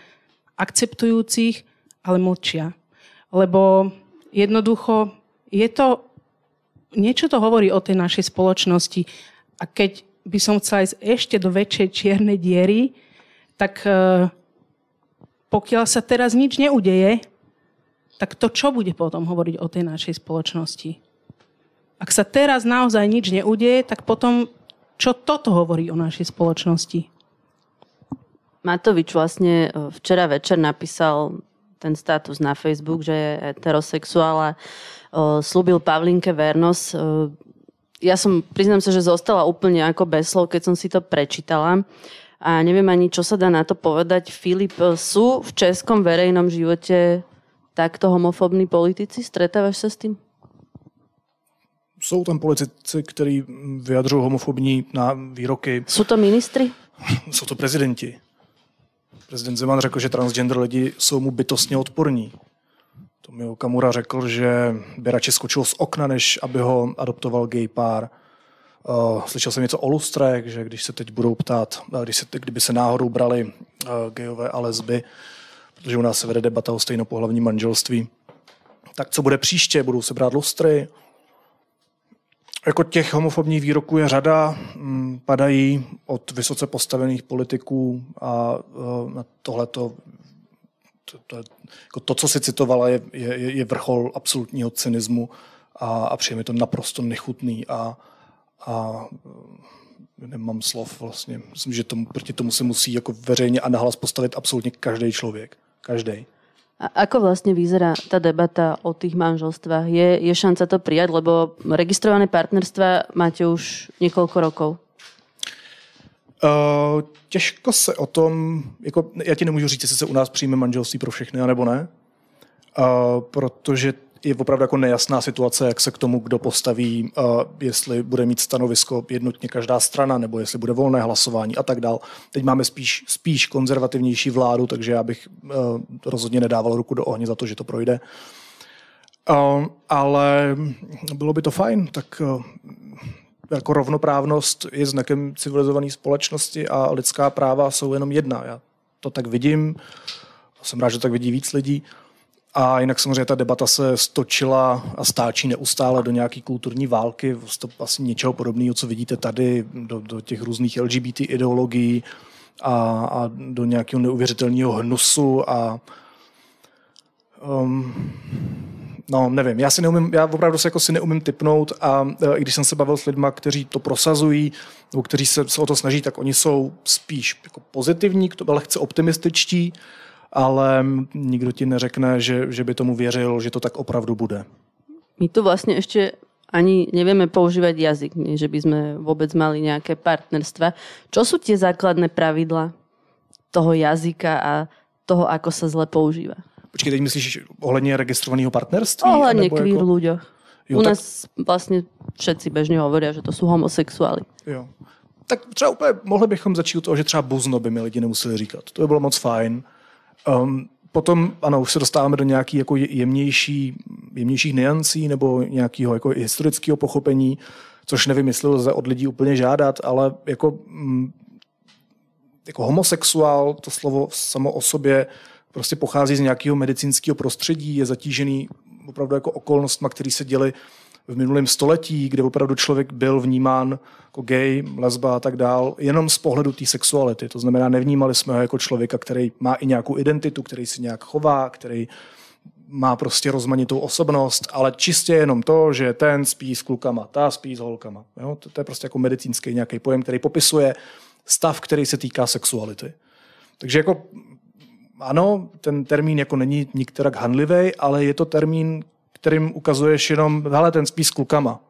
akceptujúcich, ale mlčia. Lebo jednoducho je to, niečo to hovorí o tej našej spoločnosti. A keď by som chcela ísť ešte do väčšej čiernej diery, tak uh, pokiaľ sa teraz nič neudeje, tak to čo bude potom hovoriť o tej našej spoločnosti? Ak sa teraz naozaj nič neudeje, tak potom čo toto hovorí o našej spoločnosti? Matovič vlastne e, včera večer napísal ten status na Facebook, že je heterosexuál a e, slúbil Pavlinke vernosť. E, ja som, priznám sa, že zostala úplne ako bez slov, keď som si to prečítala. A neviem ani, čo sa dá na to povedať. Filip, sú v českom verejnom živote takto homofobní politici? Stretávaš sa s tým? Jsou tam politici, kteří vyjadřují homofobní na výroky. Jsou to ministry? Jsou to prezidenti. Prezident Zeman řekl, že transgender lidi jsou mu bytostně odporní. Tomio Kamura řekl, že by radši skočil z okna, než aby ho adoptoval gay pár. Uh, slyšel jsem něco o lustrech, že když se teď budou ptát, když se, kdyby se náhodou brali uh, gayové a lesby, protože u nás se vede debata o stejnopohlavním manželství, tak co bude příště? Budou se brát lustry? Jako těch homofobních výroků je řada, mm, padají od vysoce postavených politiků a uh, na tohleto to, to, jako to, co si citovala, je, je, je vrchol absolutního cynismu a, a přijeme to naprosto nechutný a, a nemám slov vlastně. Myslím, že tomu, proti tomu se musí jako veřejně a nahlas postavit absolutně každý člověk. Každý. A ako vlastne vyzerá tá debata o tých manželstvách? Je, je šanca to prijať? Lebo registrované partnerstva máte už niekoľko rokov. Uh, těžko se o tom, jako, já ti nemůžu říct, jestli se u nás přijme manželství pro všechny, nebo ne, uh, protože je opravdu jako nejasná situace, jak se k tomu kdo postaví, uh, jestli bude mít stanovisko jednotně každá strana, nebo jestli bude volné hlasování a tak dál. Teď máme spíš, spíš konzervativnější vládu, takže já bych uh, rozhodně nedával ruku do ohně za to, že to projde. Uh, ale bylo by to fajn, tak jako rovnoprávnost je znakem civilizované společnosti a lidská práva jsou jenom jedna. Já to tak vidím, jsem rád, že tak vidí víc lidí. A jinak samozřejmě ta debata se stočila a stáčí neustále do nějaké kulturní války, to asi něčeho podobného, co vidíte tady, do, do těch různých LGBT ideologií a, a do nějakého neuvěřitelného hnusu a um, No, nevím, já si neumím, já opravdu se jako si neumím typnout a e, i když jsem se bavil s lidmi, kteří to prosazují, nebo kteří se, se o to snaží, tak oni jsou spíš jako pozitivní, lehce optimističtí, ale nikdo ti neřekne, že, že by tomu věřil, že to tak opravdu bude. My tu vlastně ještě ani nevieme používať jazyk, nie, že by sme vôbec mali nejaké partnerstva. Čo sú tie základné pravidla toho jazyka a toho, ako sa zle používa? Počkej, teď myslíš ohledně registrovaného partnerství? Ohledně queer jako... ľuďoch. Jo, U tak... nás vlastně všetci bežně hovoria, že to jsou homosexuály. Jo. Tak třeba úplně mohli bychom začít od toho, že třeba buzno by mi lidi nemuseli říkat. To by bylo moc fajn. Um, potom, ano, už se dostáváme do nějakých jako jemnější, jemnějších niancí nebo nějakého jako historického pochopení, což nevím, jestli lze od lidí úplně žádat, ale jako, mm, jako homosexuál, to slovo samo o sobě prostě pochází z nějakého medicínského prostředí, je zatížený opravdu jako okolnostma, které se děly v minulém století, kde opravdu člověk byl vnímán jako gay, lesba a tak dál, jenom z pohledu té sexuality. To znamená, nevnímali jsme ho jako člověka, který má i nějakou identitu, který si nějak chová, který má prostě rozmanitou osobnost, ale čistě jenom to, že ten spí s klukama, ta spí s holkama. Jo? To, to je prostě jako medicínský nějaký pojem, který popisuje stav, který se týká sexuality. Takže jako ano, ten termín jako není nikterak handlivý, ale je to termín, kterým ukazuješ jenom, hele, ten spí s klukama.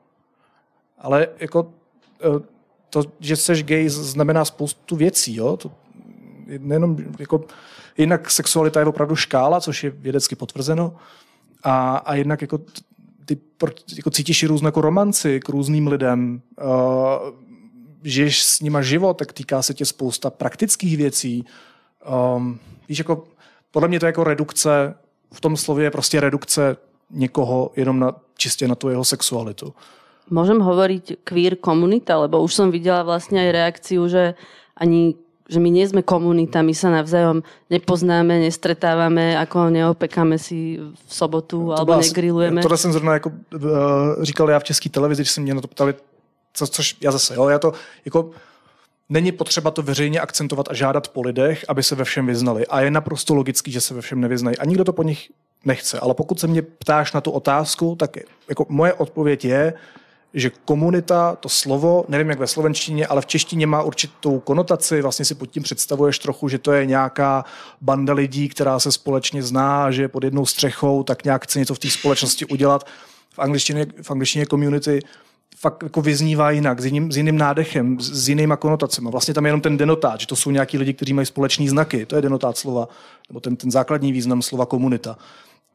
Ale jako e, to, že jsi gay, znamená spoustu věcí. Jo? To, nejenom, jako, jinak sexualita je opravdu škála, což je vědecky potvrzeno. A, a jednak jako, ty jako cítíš i různou jako romanci k různým lidem, uh, žiješ s nima život, tak týká se tě spousta praktických věcí. Um, víš, jako, podle mě to je jako redukce, v tom slově je prostě redukce někoho jenom na, čistě na tu jeho sexualitu. Môžem hovoriť queer komunita, lebo už som videla vlastne aj reakciu, že ani že my nie sme komunita, my sa navzájom nepoznáme, nestretávame, ako neopekáme si v sobotu to alebo byla, negrilujeme. Tohle jsem zrovna jako, uh, říkal já v české televizi, že se mě na to ptali, co, což já zase, jo, já to jako Není potřeba to veřejně akcentovat a žádat po lidech, aby se ve všem vyznali. A je naprosto logický, že se ve všem nevyznají. A nikdo to po nich nechce. Ale pokud se mě ptáš na tu otázku, tak jako moje odpověď je, že komunita, to slovo, nevím jak ve slovenštině, ale v češtině má určitou konotaci, vlastně si pod tím představuješ trochu, že to je nějaká banda lidí, která se společně zná, že pod jednou střechou, tak nějak chce něco v té společnosti udělat. V angličtině, v angličtině community fakt jako vyznívá jinak, s jiným, s jiným nádechem, s, s jinýma konotacemi. Vlastně tam je jenom ten denotát, že to jsou nějaký lidi, kteří mají společný znaky. To je denotát slova, nebo ten, ten základní význam slova komunita.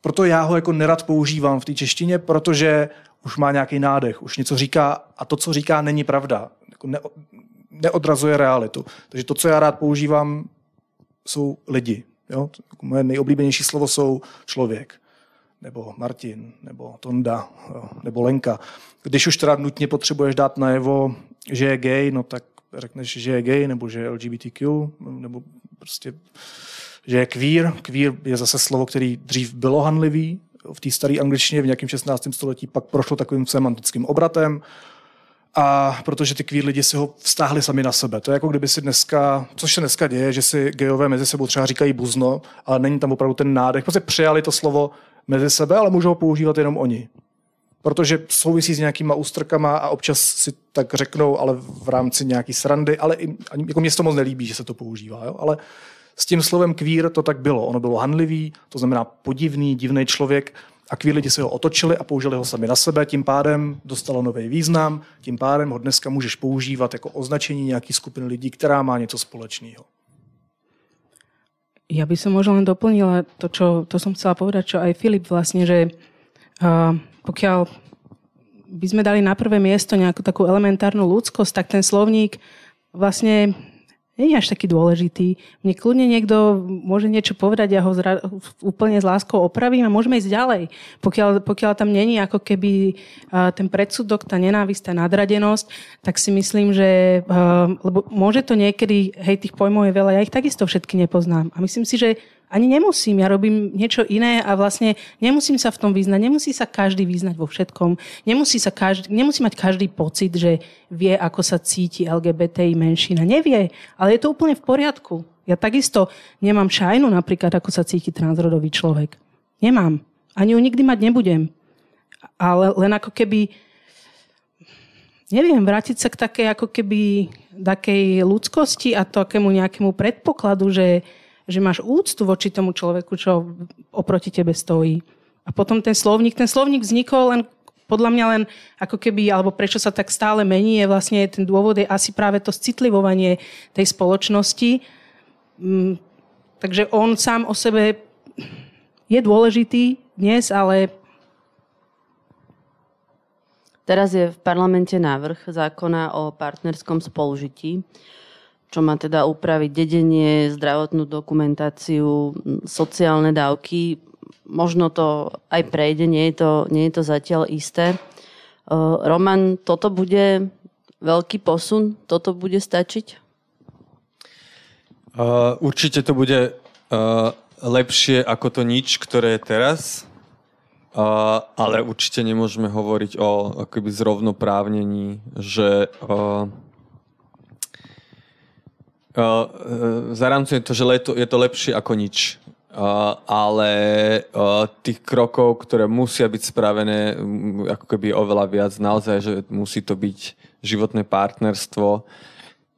Proto já ho jako nerad používám v té češtině, protože už má nějaký nádech, už něco říká a to, co říká, není pravda. Neodrazuje realitu. Takže to, co já rád používám, jsou lidi. Jo? Moje nejoblíbenější slovo jsou člověk nebo Martin, nebo Tonda, jo, nebo Lenka. Když už teda nutně potřebuješ dát najevo, že je gay, no tak řekneš, že je gay, nebo že je LGBTQ, nebo prostě, že je queer. Queer je zase slovo, který dřív bylo hanlivý, v té staré angličtině v nějakém 16. století pak prošlo takovým semantickým obratem, a protože ty queer lidi si ho vztáhli sami na sebe. To je jako kdyby si dneska, což se dneska děje, že si gejové mezi sebou třeba říkají buzno, ale není tam opravdu ten nádech. Prostě přijali to slovo mezi sebe, ale můžou ho používat jenom oni. Protože souvisí s nějakýma ústrkama a občas si tak řeknou, ale v rámci nějaký srandy, ale i, jako mě to moc nelíbí, že se to používá. Jo? Ale s tím slovem queer to tak bylo. Ono bylo handlivý, to znamená podivný, divný člověk a queer lidi si ho otočili a použili ho sami na sebe, tím pádem dostalo nový význam, tím pádem ho dneska můžeš používat jako označení nějaký skupiny lidí, která má něco společného. Ja by som možno len doplnila to, čo to som chcela povedať, čo aj Filip vlastne, že uh, pokiaľ by sme dali na prvé miesto nejakú takú elementárnu ľudskosť, tak ten slovník vlastne je až taký dôležitý. Mne kľudne niekto môže niečo povedať, ja ho zra- úplne s láskou opravím a môžeme ísť ďalej. Pokiaľ, pokiaľ tam není ako keby uh, ten predsudok, tá nenávisť, tá nadradenosť, tak si myslím, že uh, lebo môže to niekedy, hej, tých pojmov je veľa, ja ich takisto všetky nepoznám. A myslím si, že ani nemusím, ja robím niečo iné a vlastne nemusím sa v tom vyznať, nemusí sa každý vyznať vo všetkom, nemusí, sa každý, nemusí mať každý pocit, že vie, ako sa cíti LGBTI menšina. Nevie, ale je to úplne v poriadku. Ja takisto nemám šajnu napríklad, ako sa cíti transrodový človek. Nemám. Ani ju nikdy mať nebudem. Ale len ako keby neviem, vrátiť sa k takej ako keby takej ľudskosti a takému nejakému predpokladu, že že máš úctu voči tomu človeku, čo oproti tebe stojí. A potom ten slovník, ten slovník vznikol len podľa mňa len ako keby, alebo prečo sa tak stále mení, je vlastne ten dôvod je asi práve to citlivovanie tej spoločnosti. Mm, takže on sám o sebe je dôležitý dnes, ale Teraz je v parlamente návrh zákona o partnerskom spolužití čo má teda upraviť dedenie, zdravotnú dokumentáciu, sociálne dávky. Možno to aj prejde, nie je to, nie je to zatiaľ isté. Roman, toto bude veľký posun? Toto bude stačiť? Uh, určite to bude uh, lepšie ako to nič, ktoré je teraz. Uh, ale určite nemôžeme hovoriť o akoby zrovnoprávnení, že uh, Uh, to, že leto, je to lepšie ako nič. Uh, ale uh, tých krokov, ktoré musia byť spravené, um, ako keby oveľa viac, naozaj, že musí to byť životné partnerstvo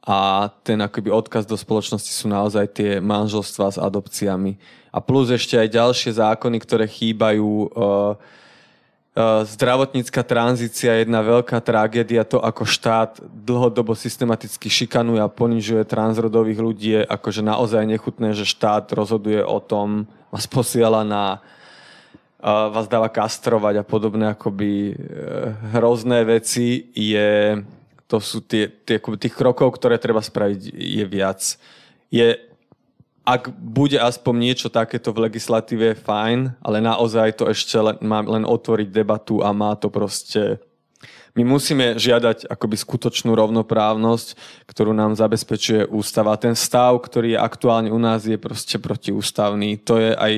a ten akoby odkaz do spoločnosti sú naozaj tie manželstva s adopciami. A plus ešte aj ďalšie zákony, ktoré chýbajú uh, zdravotnícka tranzícia je jedna veľká tragédia. To, ako štát dlhodobo systematicky šikanuje a ponižuje transrodových ľudí, je akože naozaj nechutné, že štát rozhoduje o tom, vás posiela na uh, vás dáva kastrovať a podobné akoby uh, hrozné veci je to sú tie, tie tých krokov, ktoré treba spraviť je viac. Je ak bude aspoň niečo takéto v legislatíve, fajn, ale naozaj to ešte len, má len otvoriť debatu a má to proste... My musíme žiadať akoby skutočnú rovnoprávnosť, ktorú nám zabezpečuje ústava. Ten stav, ktorý je aktuálne u nás, je proste protiústavný. To je aj,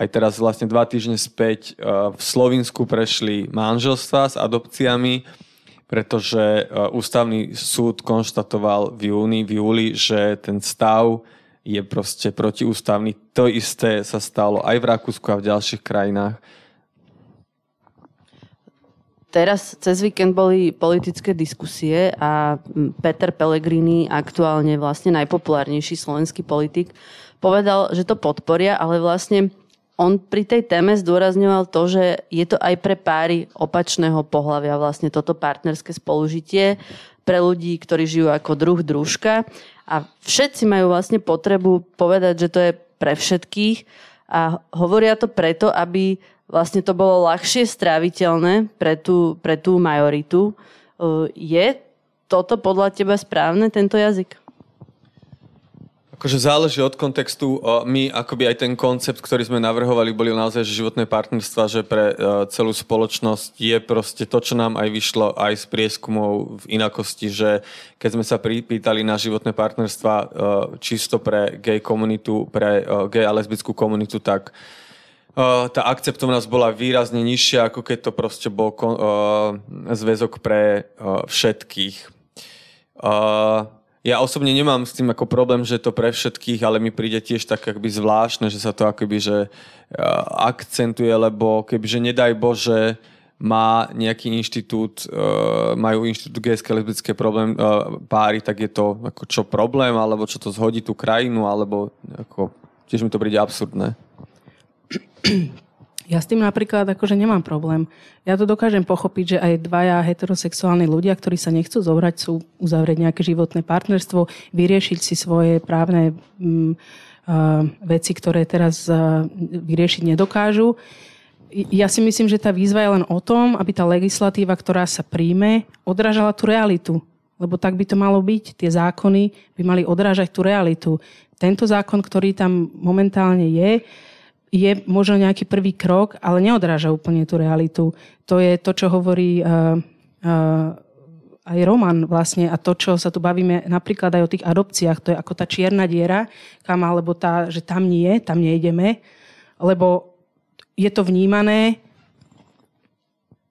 aj teraz vlastne dva týždne späť eh, v Slovinsku prešli manželstva s adopciami, pretože eh, ústavný súd konštatoval v júni, v júli, že ten stav je proste protiústavný. To isté sa stalo aj v Rakúsku a v ďalších krajinách. Teraz cez víkend boli politické diskusie a Peter Pellegrini, aktuálne vlastne najpopulárnejší slovenský politik, povedal, že to podporia, ale vlastne on pri tej téme zdôrazňoval to, že je to aj pre páry opačného pohľavia vlastne toto partnerské spolužitie pre ľudí, ktorí žijú ako druh družka a všetci majú vlastne potrebu povedať, že to je pre všetkých a hovoria to preto, aby vlastne to bolo ľahšie stráviteľné pre tú, pre tú majoritu. Je toto podľa teba správne, tento jazyk? Akože záleží od kontextu. My akoby aj ten koncept, ktorý sme navrhovali, boli naozaj životné partnerstva, že pre e, celú spoločnosť je proste to, čo nám aj vyšlo aj z prieskumov v inakosti, že keď sme sa pripýtali na životné partnerstva e, čisto pre gay komunitu, pre e, gay a lesbickú komunitu, tak tá akceptovnosť bola výrazne nižšia, ako keď to proste bol zväzok pre všetkých. Ja osobne nemám s tým ako problém, že to pre všetkých, ale mi príde tiež tak akoby zvláštne, že sa to akoby že akcentuje, lebo kebyže nedaj Bože má nejaký inštitút, majú inštitút gejské lesbické problém, páry, tak je to ako čo problém, alebo čo to zhodí tú krajinu, alebo ako, tiež mi to príde absurdné. Ja s tým napríklad akože nemám problém. Ja to dokážem pochopiť, že aj dvaja heterosexuálni ľudia, ktorí sa nechcú zobrať, sú uzavrieť nejaké životné partnerstvo, vyriešiť si svoje právne um, uh, veci, ktoré teraz uh, vyriešiť nedokážu. Ja si myslím, že tá výzva je len o tom, aby tá legislatíva, ktorá sa príjme, odrážala tú realitu. Lebo tak by to malo byť. Tie zákony by mali odrážať tú realitu. Tento zákon, ktorý tam momentálne je, je možno nejaký prvý krok, ale neodráža úplne tú realitu. To je to, čo hovorí uh, uh, aj Roman vlastne a to, čo sa tu bavíme napríklad aj o tých adopciách, to je ako tá čierna diera, kam alebo tá, že tam nie, tam nejdeme, lebo je to vnímané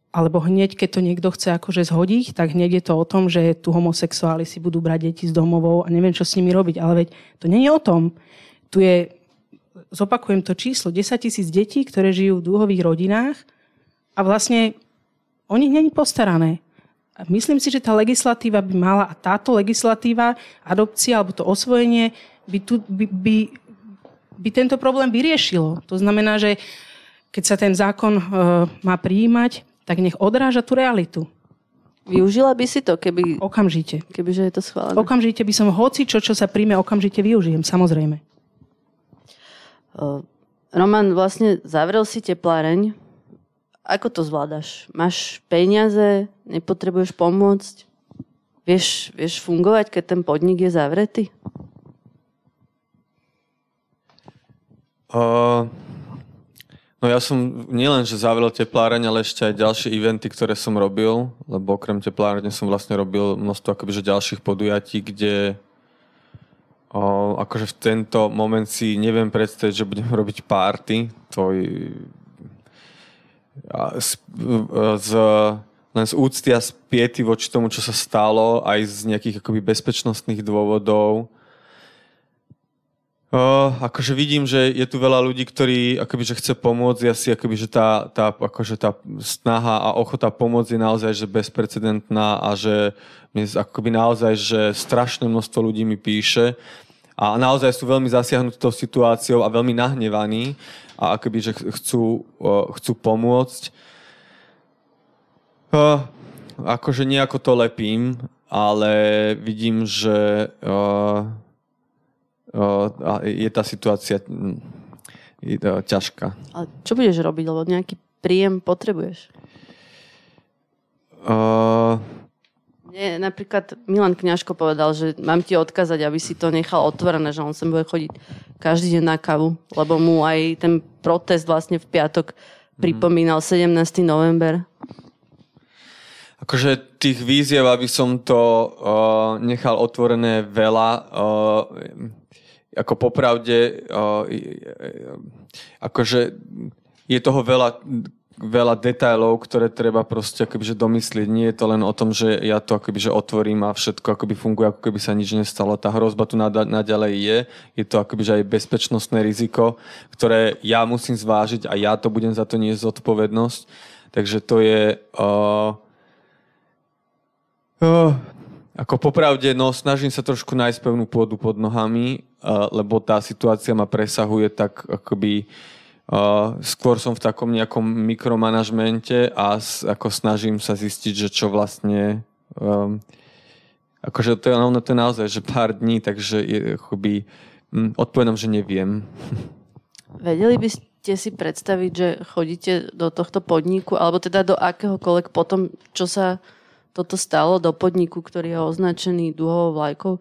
alebo hneď, keď to niekto chce akože zhodiť, tak hneď je to o tom, že tu homosexuáli si budú brať deti z domovou a neviem, čo s nimi robiť. Ale veď to nie je o tom. Tu je zopakujem to číslo, 10 tisíc detí, ktoré žijú v dúhových rodinách a vlastne o nich není postarané. A myslím si, že tá legislatíva by mala, a táto legislatíva, adopcia alebo to osvojenie by, tu, by, by, by tento problém vyriešilo. To znamená, že keď sa ten zákon e, má prijímať, tak nech odráža tú realitu. Využila by si to, keby... Okamžite. Kebyže je to schválené. Okamžite by som hoci čo, čo sa príjme, okamžite využijem, samozrejme. Roman, vlastne zavrel si tepláreň. Ako to zvládaš? Máš peniaze? Nepotrebuješ pomôcť? Vieš, vieš fungovať, keď ten podnik je zavretý? Uh, no ja som nielen, že zavrel tepláreň, ale ešte aj ďalšie eventy, ktoré som robil, lebo okrem teplárne som vlastne robil množstvo akoby, že ďalších podujatí, kde O, akože v tento moment si neviem predstaviť, že budem robiť párty. To z, z, len z úcty a z piety voči tomu, čo sa stalo, aj z nejakých akoby bezpečnostných dôvodov. O, akože vidím, že je tu veľa ľudí, ktorí akoby, že chce pomôcť. Ja si akoby, že tá, tá, akože tá snaha a ochota pomôcť je naozaj že bezprecedentná a že mne akoby naozaj, že strašné množstvo ľudí mi píše a naozaj sú veľmi zasiahnutí tou situáciou a veľmi nahnevaní a akoby, že chcú, chcú pomôcť. Akože nejako to lepím, ale vidím, že je tá situácia ťažká. A čo budeš robiť, lebo nejaký príjem potrebuješ? Uh, mne napríklad Milan Kňažko povedal, že mám ti odkázať, aby si to nechal otvorené, že on sem bude chodiť každý deň na kavu, lebo mu aj ten protest vlastne v piatok pripomínal 17. november. Akože tých víziev, aby som to uh, nechal otvorené veľa, uh, ako popravde, akože je toho veľa, veľa detailov, ktoré treba proste akoby, že domyslieť. Nie je to len o tom, že ja to akoby, že otvorím a všetko akoby funguje, ako keby sa nič nestalo. Tá hrozba tu naďalej je. Je to akoby, že aj bezpečnostné riziko, ktoré ja musím zvážiť a ja to budem za to niesť zodpovednosť. Takže to je... Uh, uh, ako popravde, no snažím sa trošku nájsť pevnú pôdu pod nohami, lebo tá situácia ma presahuje tak akoby skôr som v takom nejakom mikromanažmente a ako snažím sa zistiť, že čo vlastne um, akože to je, to je naozaj, že pár dní, takže je, akoby, hm, odpovedám, že neviem. Vedeli by ste si predstaviť, že chodíte do tohto podniku, alebo teda do akéhokoľvek potom, čo sa toto stalo, do podniku, ktorý je označený dúhovou vlajkou,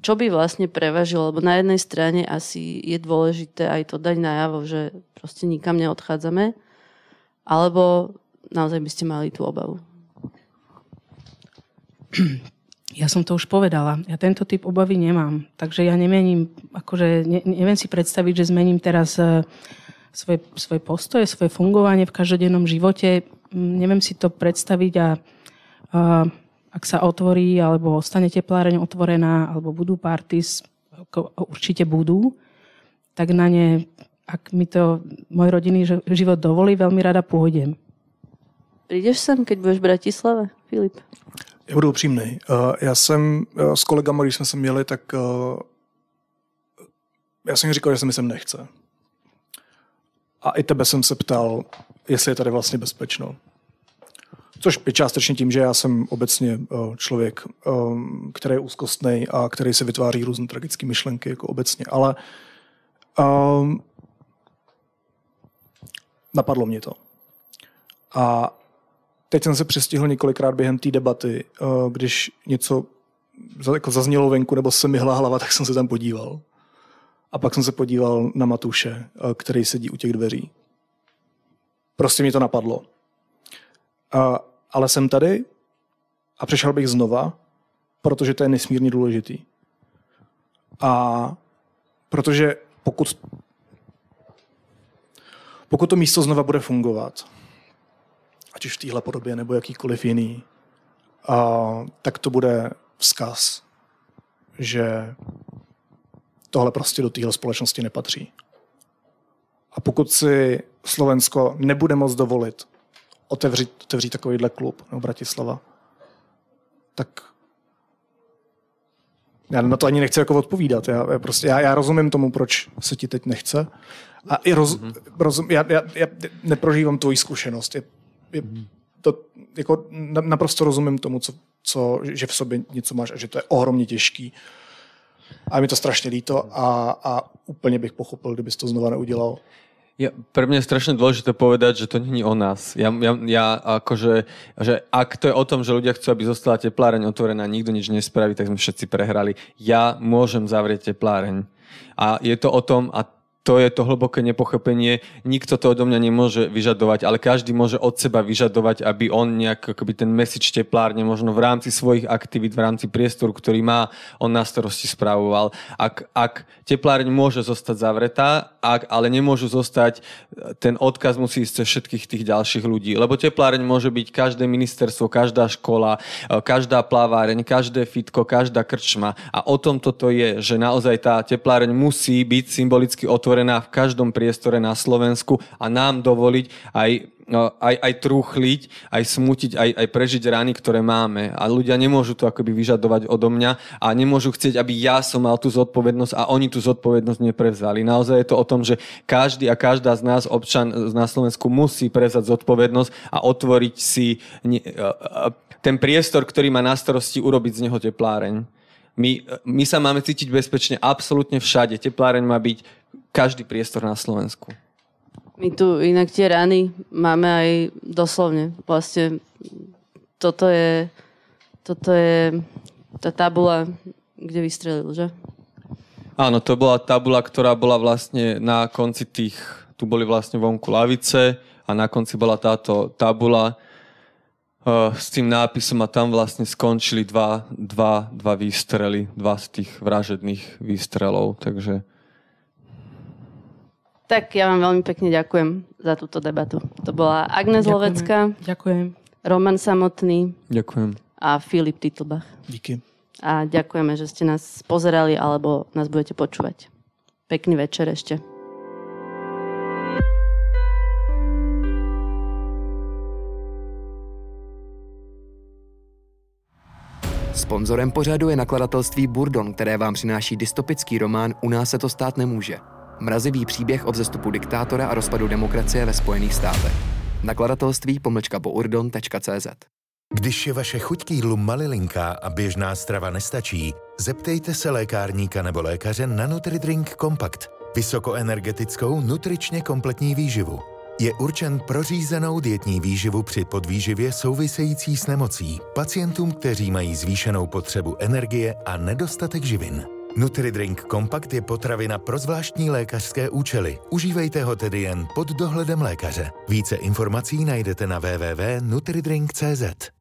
čo by vlastne prevažilo? Lebo na jednej strane asi je dôležité aj to dať najavo, že proste nikam neodchádzame, alebo naozaj by ste mali tú obavu? Ja som to už povedala. Ja tento typ obavy nemám. Takže ja nemením, akože ne, neviem si predstaviť, že zmením teraz uh, svoje, svoje postoje, svoje fungovanie v každodennom živote. Neviem si to predstaviť a uh, ak sa otvorí, alebo ostane tepláreň otvorená, alebo budú parties, určite budú, tak na ne, ak mi to môj rodinný život dovolí, veľmi rada pôjdem. Prídeš sem, keď budeš v Bratislave, Filip? Já budu upřímný. Já jsem s kolegama, když jsme se měli, tak já jsem jim říkal, že se mi sem nechce. A i tebe jsem se ptal, jestli je tady vlastně bezpečno. Což je částečně tím, že já jsem obecně eh, člověk, eh, který je úzkostný a který se vytváří různé tragické myšlenky jako obecně, ale um, napadlo mě to. A teď jsem se přestihl několikrát během té debaty, když něco jako zaznělo venku nebo se mi hla hlava, tak jsem se tam podíval. A pak jsem se podíval na Matuše, který sedí u těch dveří. Prostě mi to napadlo ale jsem tady a přišel bych znova, protože to je nesmírně důležitý. A protože pokud, pokud to místo znova bude fungovat, ať už v téhle podobě nebo jakýkoliv jiný, a, tak to bude vzkaz, že tohle prostě do téhle společnosti nepatří. A pokud si Slovensko nebude moct dovolit otevřít, otevřít takovýhle klub, nebo Bratislava, tak já na to ani nechci jako odpovídat. Já, já, prostě, já, já rozumím tomu, proč se ti teď nechce. A i roz, mm-hmm. rozum, já, já, já neprožívám tvoji zkušenost. Je, je mm-hmm. to, jako, naprosto rozumím tomu, co, co, že v sobě něco máš a že to je ohromně těžký. A mi to strašně líto a, a úplně bych pochopil, kdybys to znova neudělal. Ja, pre mňa je strašne dôležité povedať, že to není o nás. Ja, ja, ja akože, že ak to je o tom, že ľudia chcú, aby zostala tepláreň otvorená, nikto nič nespraví, tak sme všetci prehrali. Ja môžem zavrieť tepláreň. A je to o tom, a to je to hlboké nepochopenie. Nikto to odo mňa nemôže vyžadovať, ale každý môže od seba vyžadovať, aby on nejak akoby ten mesič teplárne možno v rámci svojich aktivít, v rámci priestoru, ktorý má, on na starosti spravoval. Ak, ak teplárň môže zostať zavretá, ak, ale nemôžu zostať, ten odkaz musí ísť cez všetkých tých ďalších ľudí. Lebo tepláreň môže byť každé ministerstvo, každá škola, každá plaváreň, každé fitko, každá krčma. A o tom toto je, že naozaj tá tepláreň musí byť symbolicky otvorená otvorená v každom priestore na Slovensku a nám dovoliť aj no, aj, aj trúchliť, aj smutiť, aj, aj prežiť rány, ktoré máme. A ľudia nemôžu to akoby vyžadovať odo mňa a nemôžu chcieť, aby ja som mal tú zodpovednosť a oni tú zodpovednosť neprevzali. Naozaj je to o tom, že každý a každá z nás, občan na Slovensku, musí prevzať zodpovednosť a otvoriť si ten priestor, ktorý má na starosti, urobiť z neho tepláreň. My, my sa máme cítiť bezpečne absolútne všade. Tepláreň má byť každý priestor na Slovensku. My tu inak tie rany máme aj doslovne. Vlastne toto je, toto je tá tabula, kde vystrelil, že? Áno, to bola tabula, ktorá bola vlastne na konci tých, tu boli vlastne vonku lavice a na konci bola táto tabula uh, s tým nápisom a tam vlastne skončili dva, dva, dva výstrely, dva z tých vražedných výstrelov, takže tak ja vám veľmi pekne ďakujem za túto debatu. To bola Agnes Ďakujeme. Lovecka. Ďakujem. Roman Samotný. Ďakujem. A Filip Titlbach. Díky. A ďakujeme, že ste nás pozerali alebo nás budete počúvať. Pekný večer ešte. Sponzorem pořadu je nakladatelství Burdon, které vám přináší dystopický román U nás se to stát nemůže. Mrazivý příběh od zestupu diktátora a rozpadu demokracie ve Spojených státech. Nakladatelství pomlčka bourdon.cz Když je vaše chuť k jídlu malilinká a běžná strava nestačí, zeptejte se lékárníka nebo lékaře na NutriDrink Compact. Vysokoenergetickou, nutričně kompletní výživu. Je určen pro řízenou dietní výživu při podvýživě související s nemocí, pacientům, kteří mají zvýšenou potřebu energie a nedostatek živin. NutriDrink Compact je potravina pro zvláštní lékařské účely. Užívejte ho tedy jen pod dohledem lékaře. Více informací najdete na www.nutridrink.cz.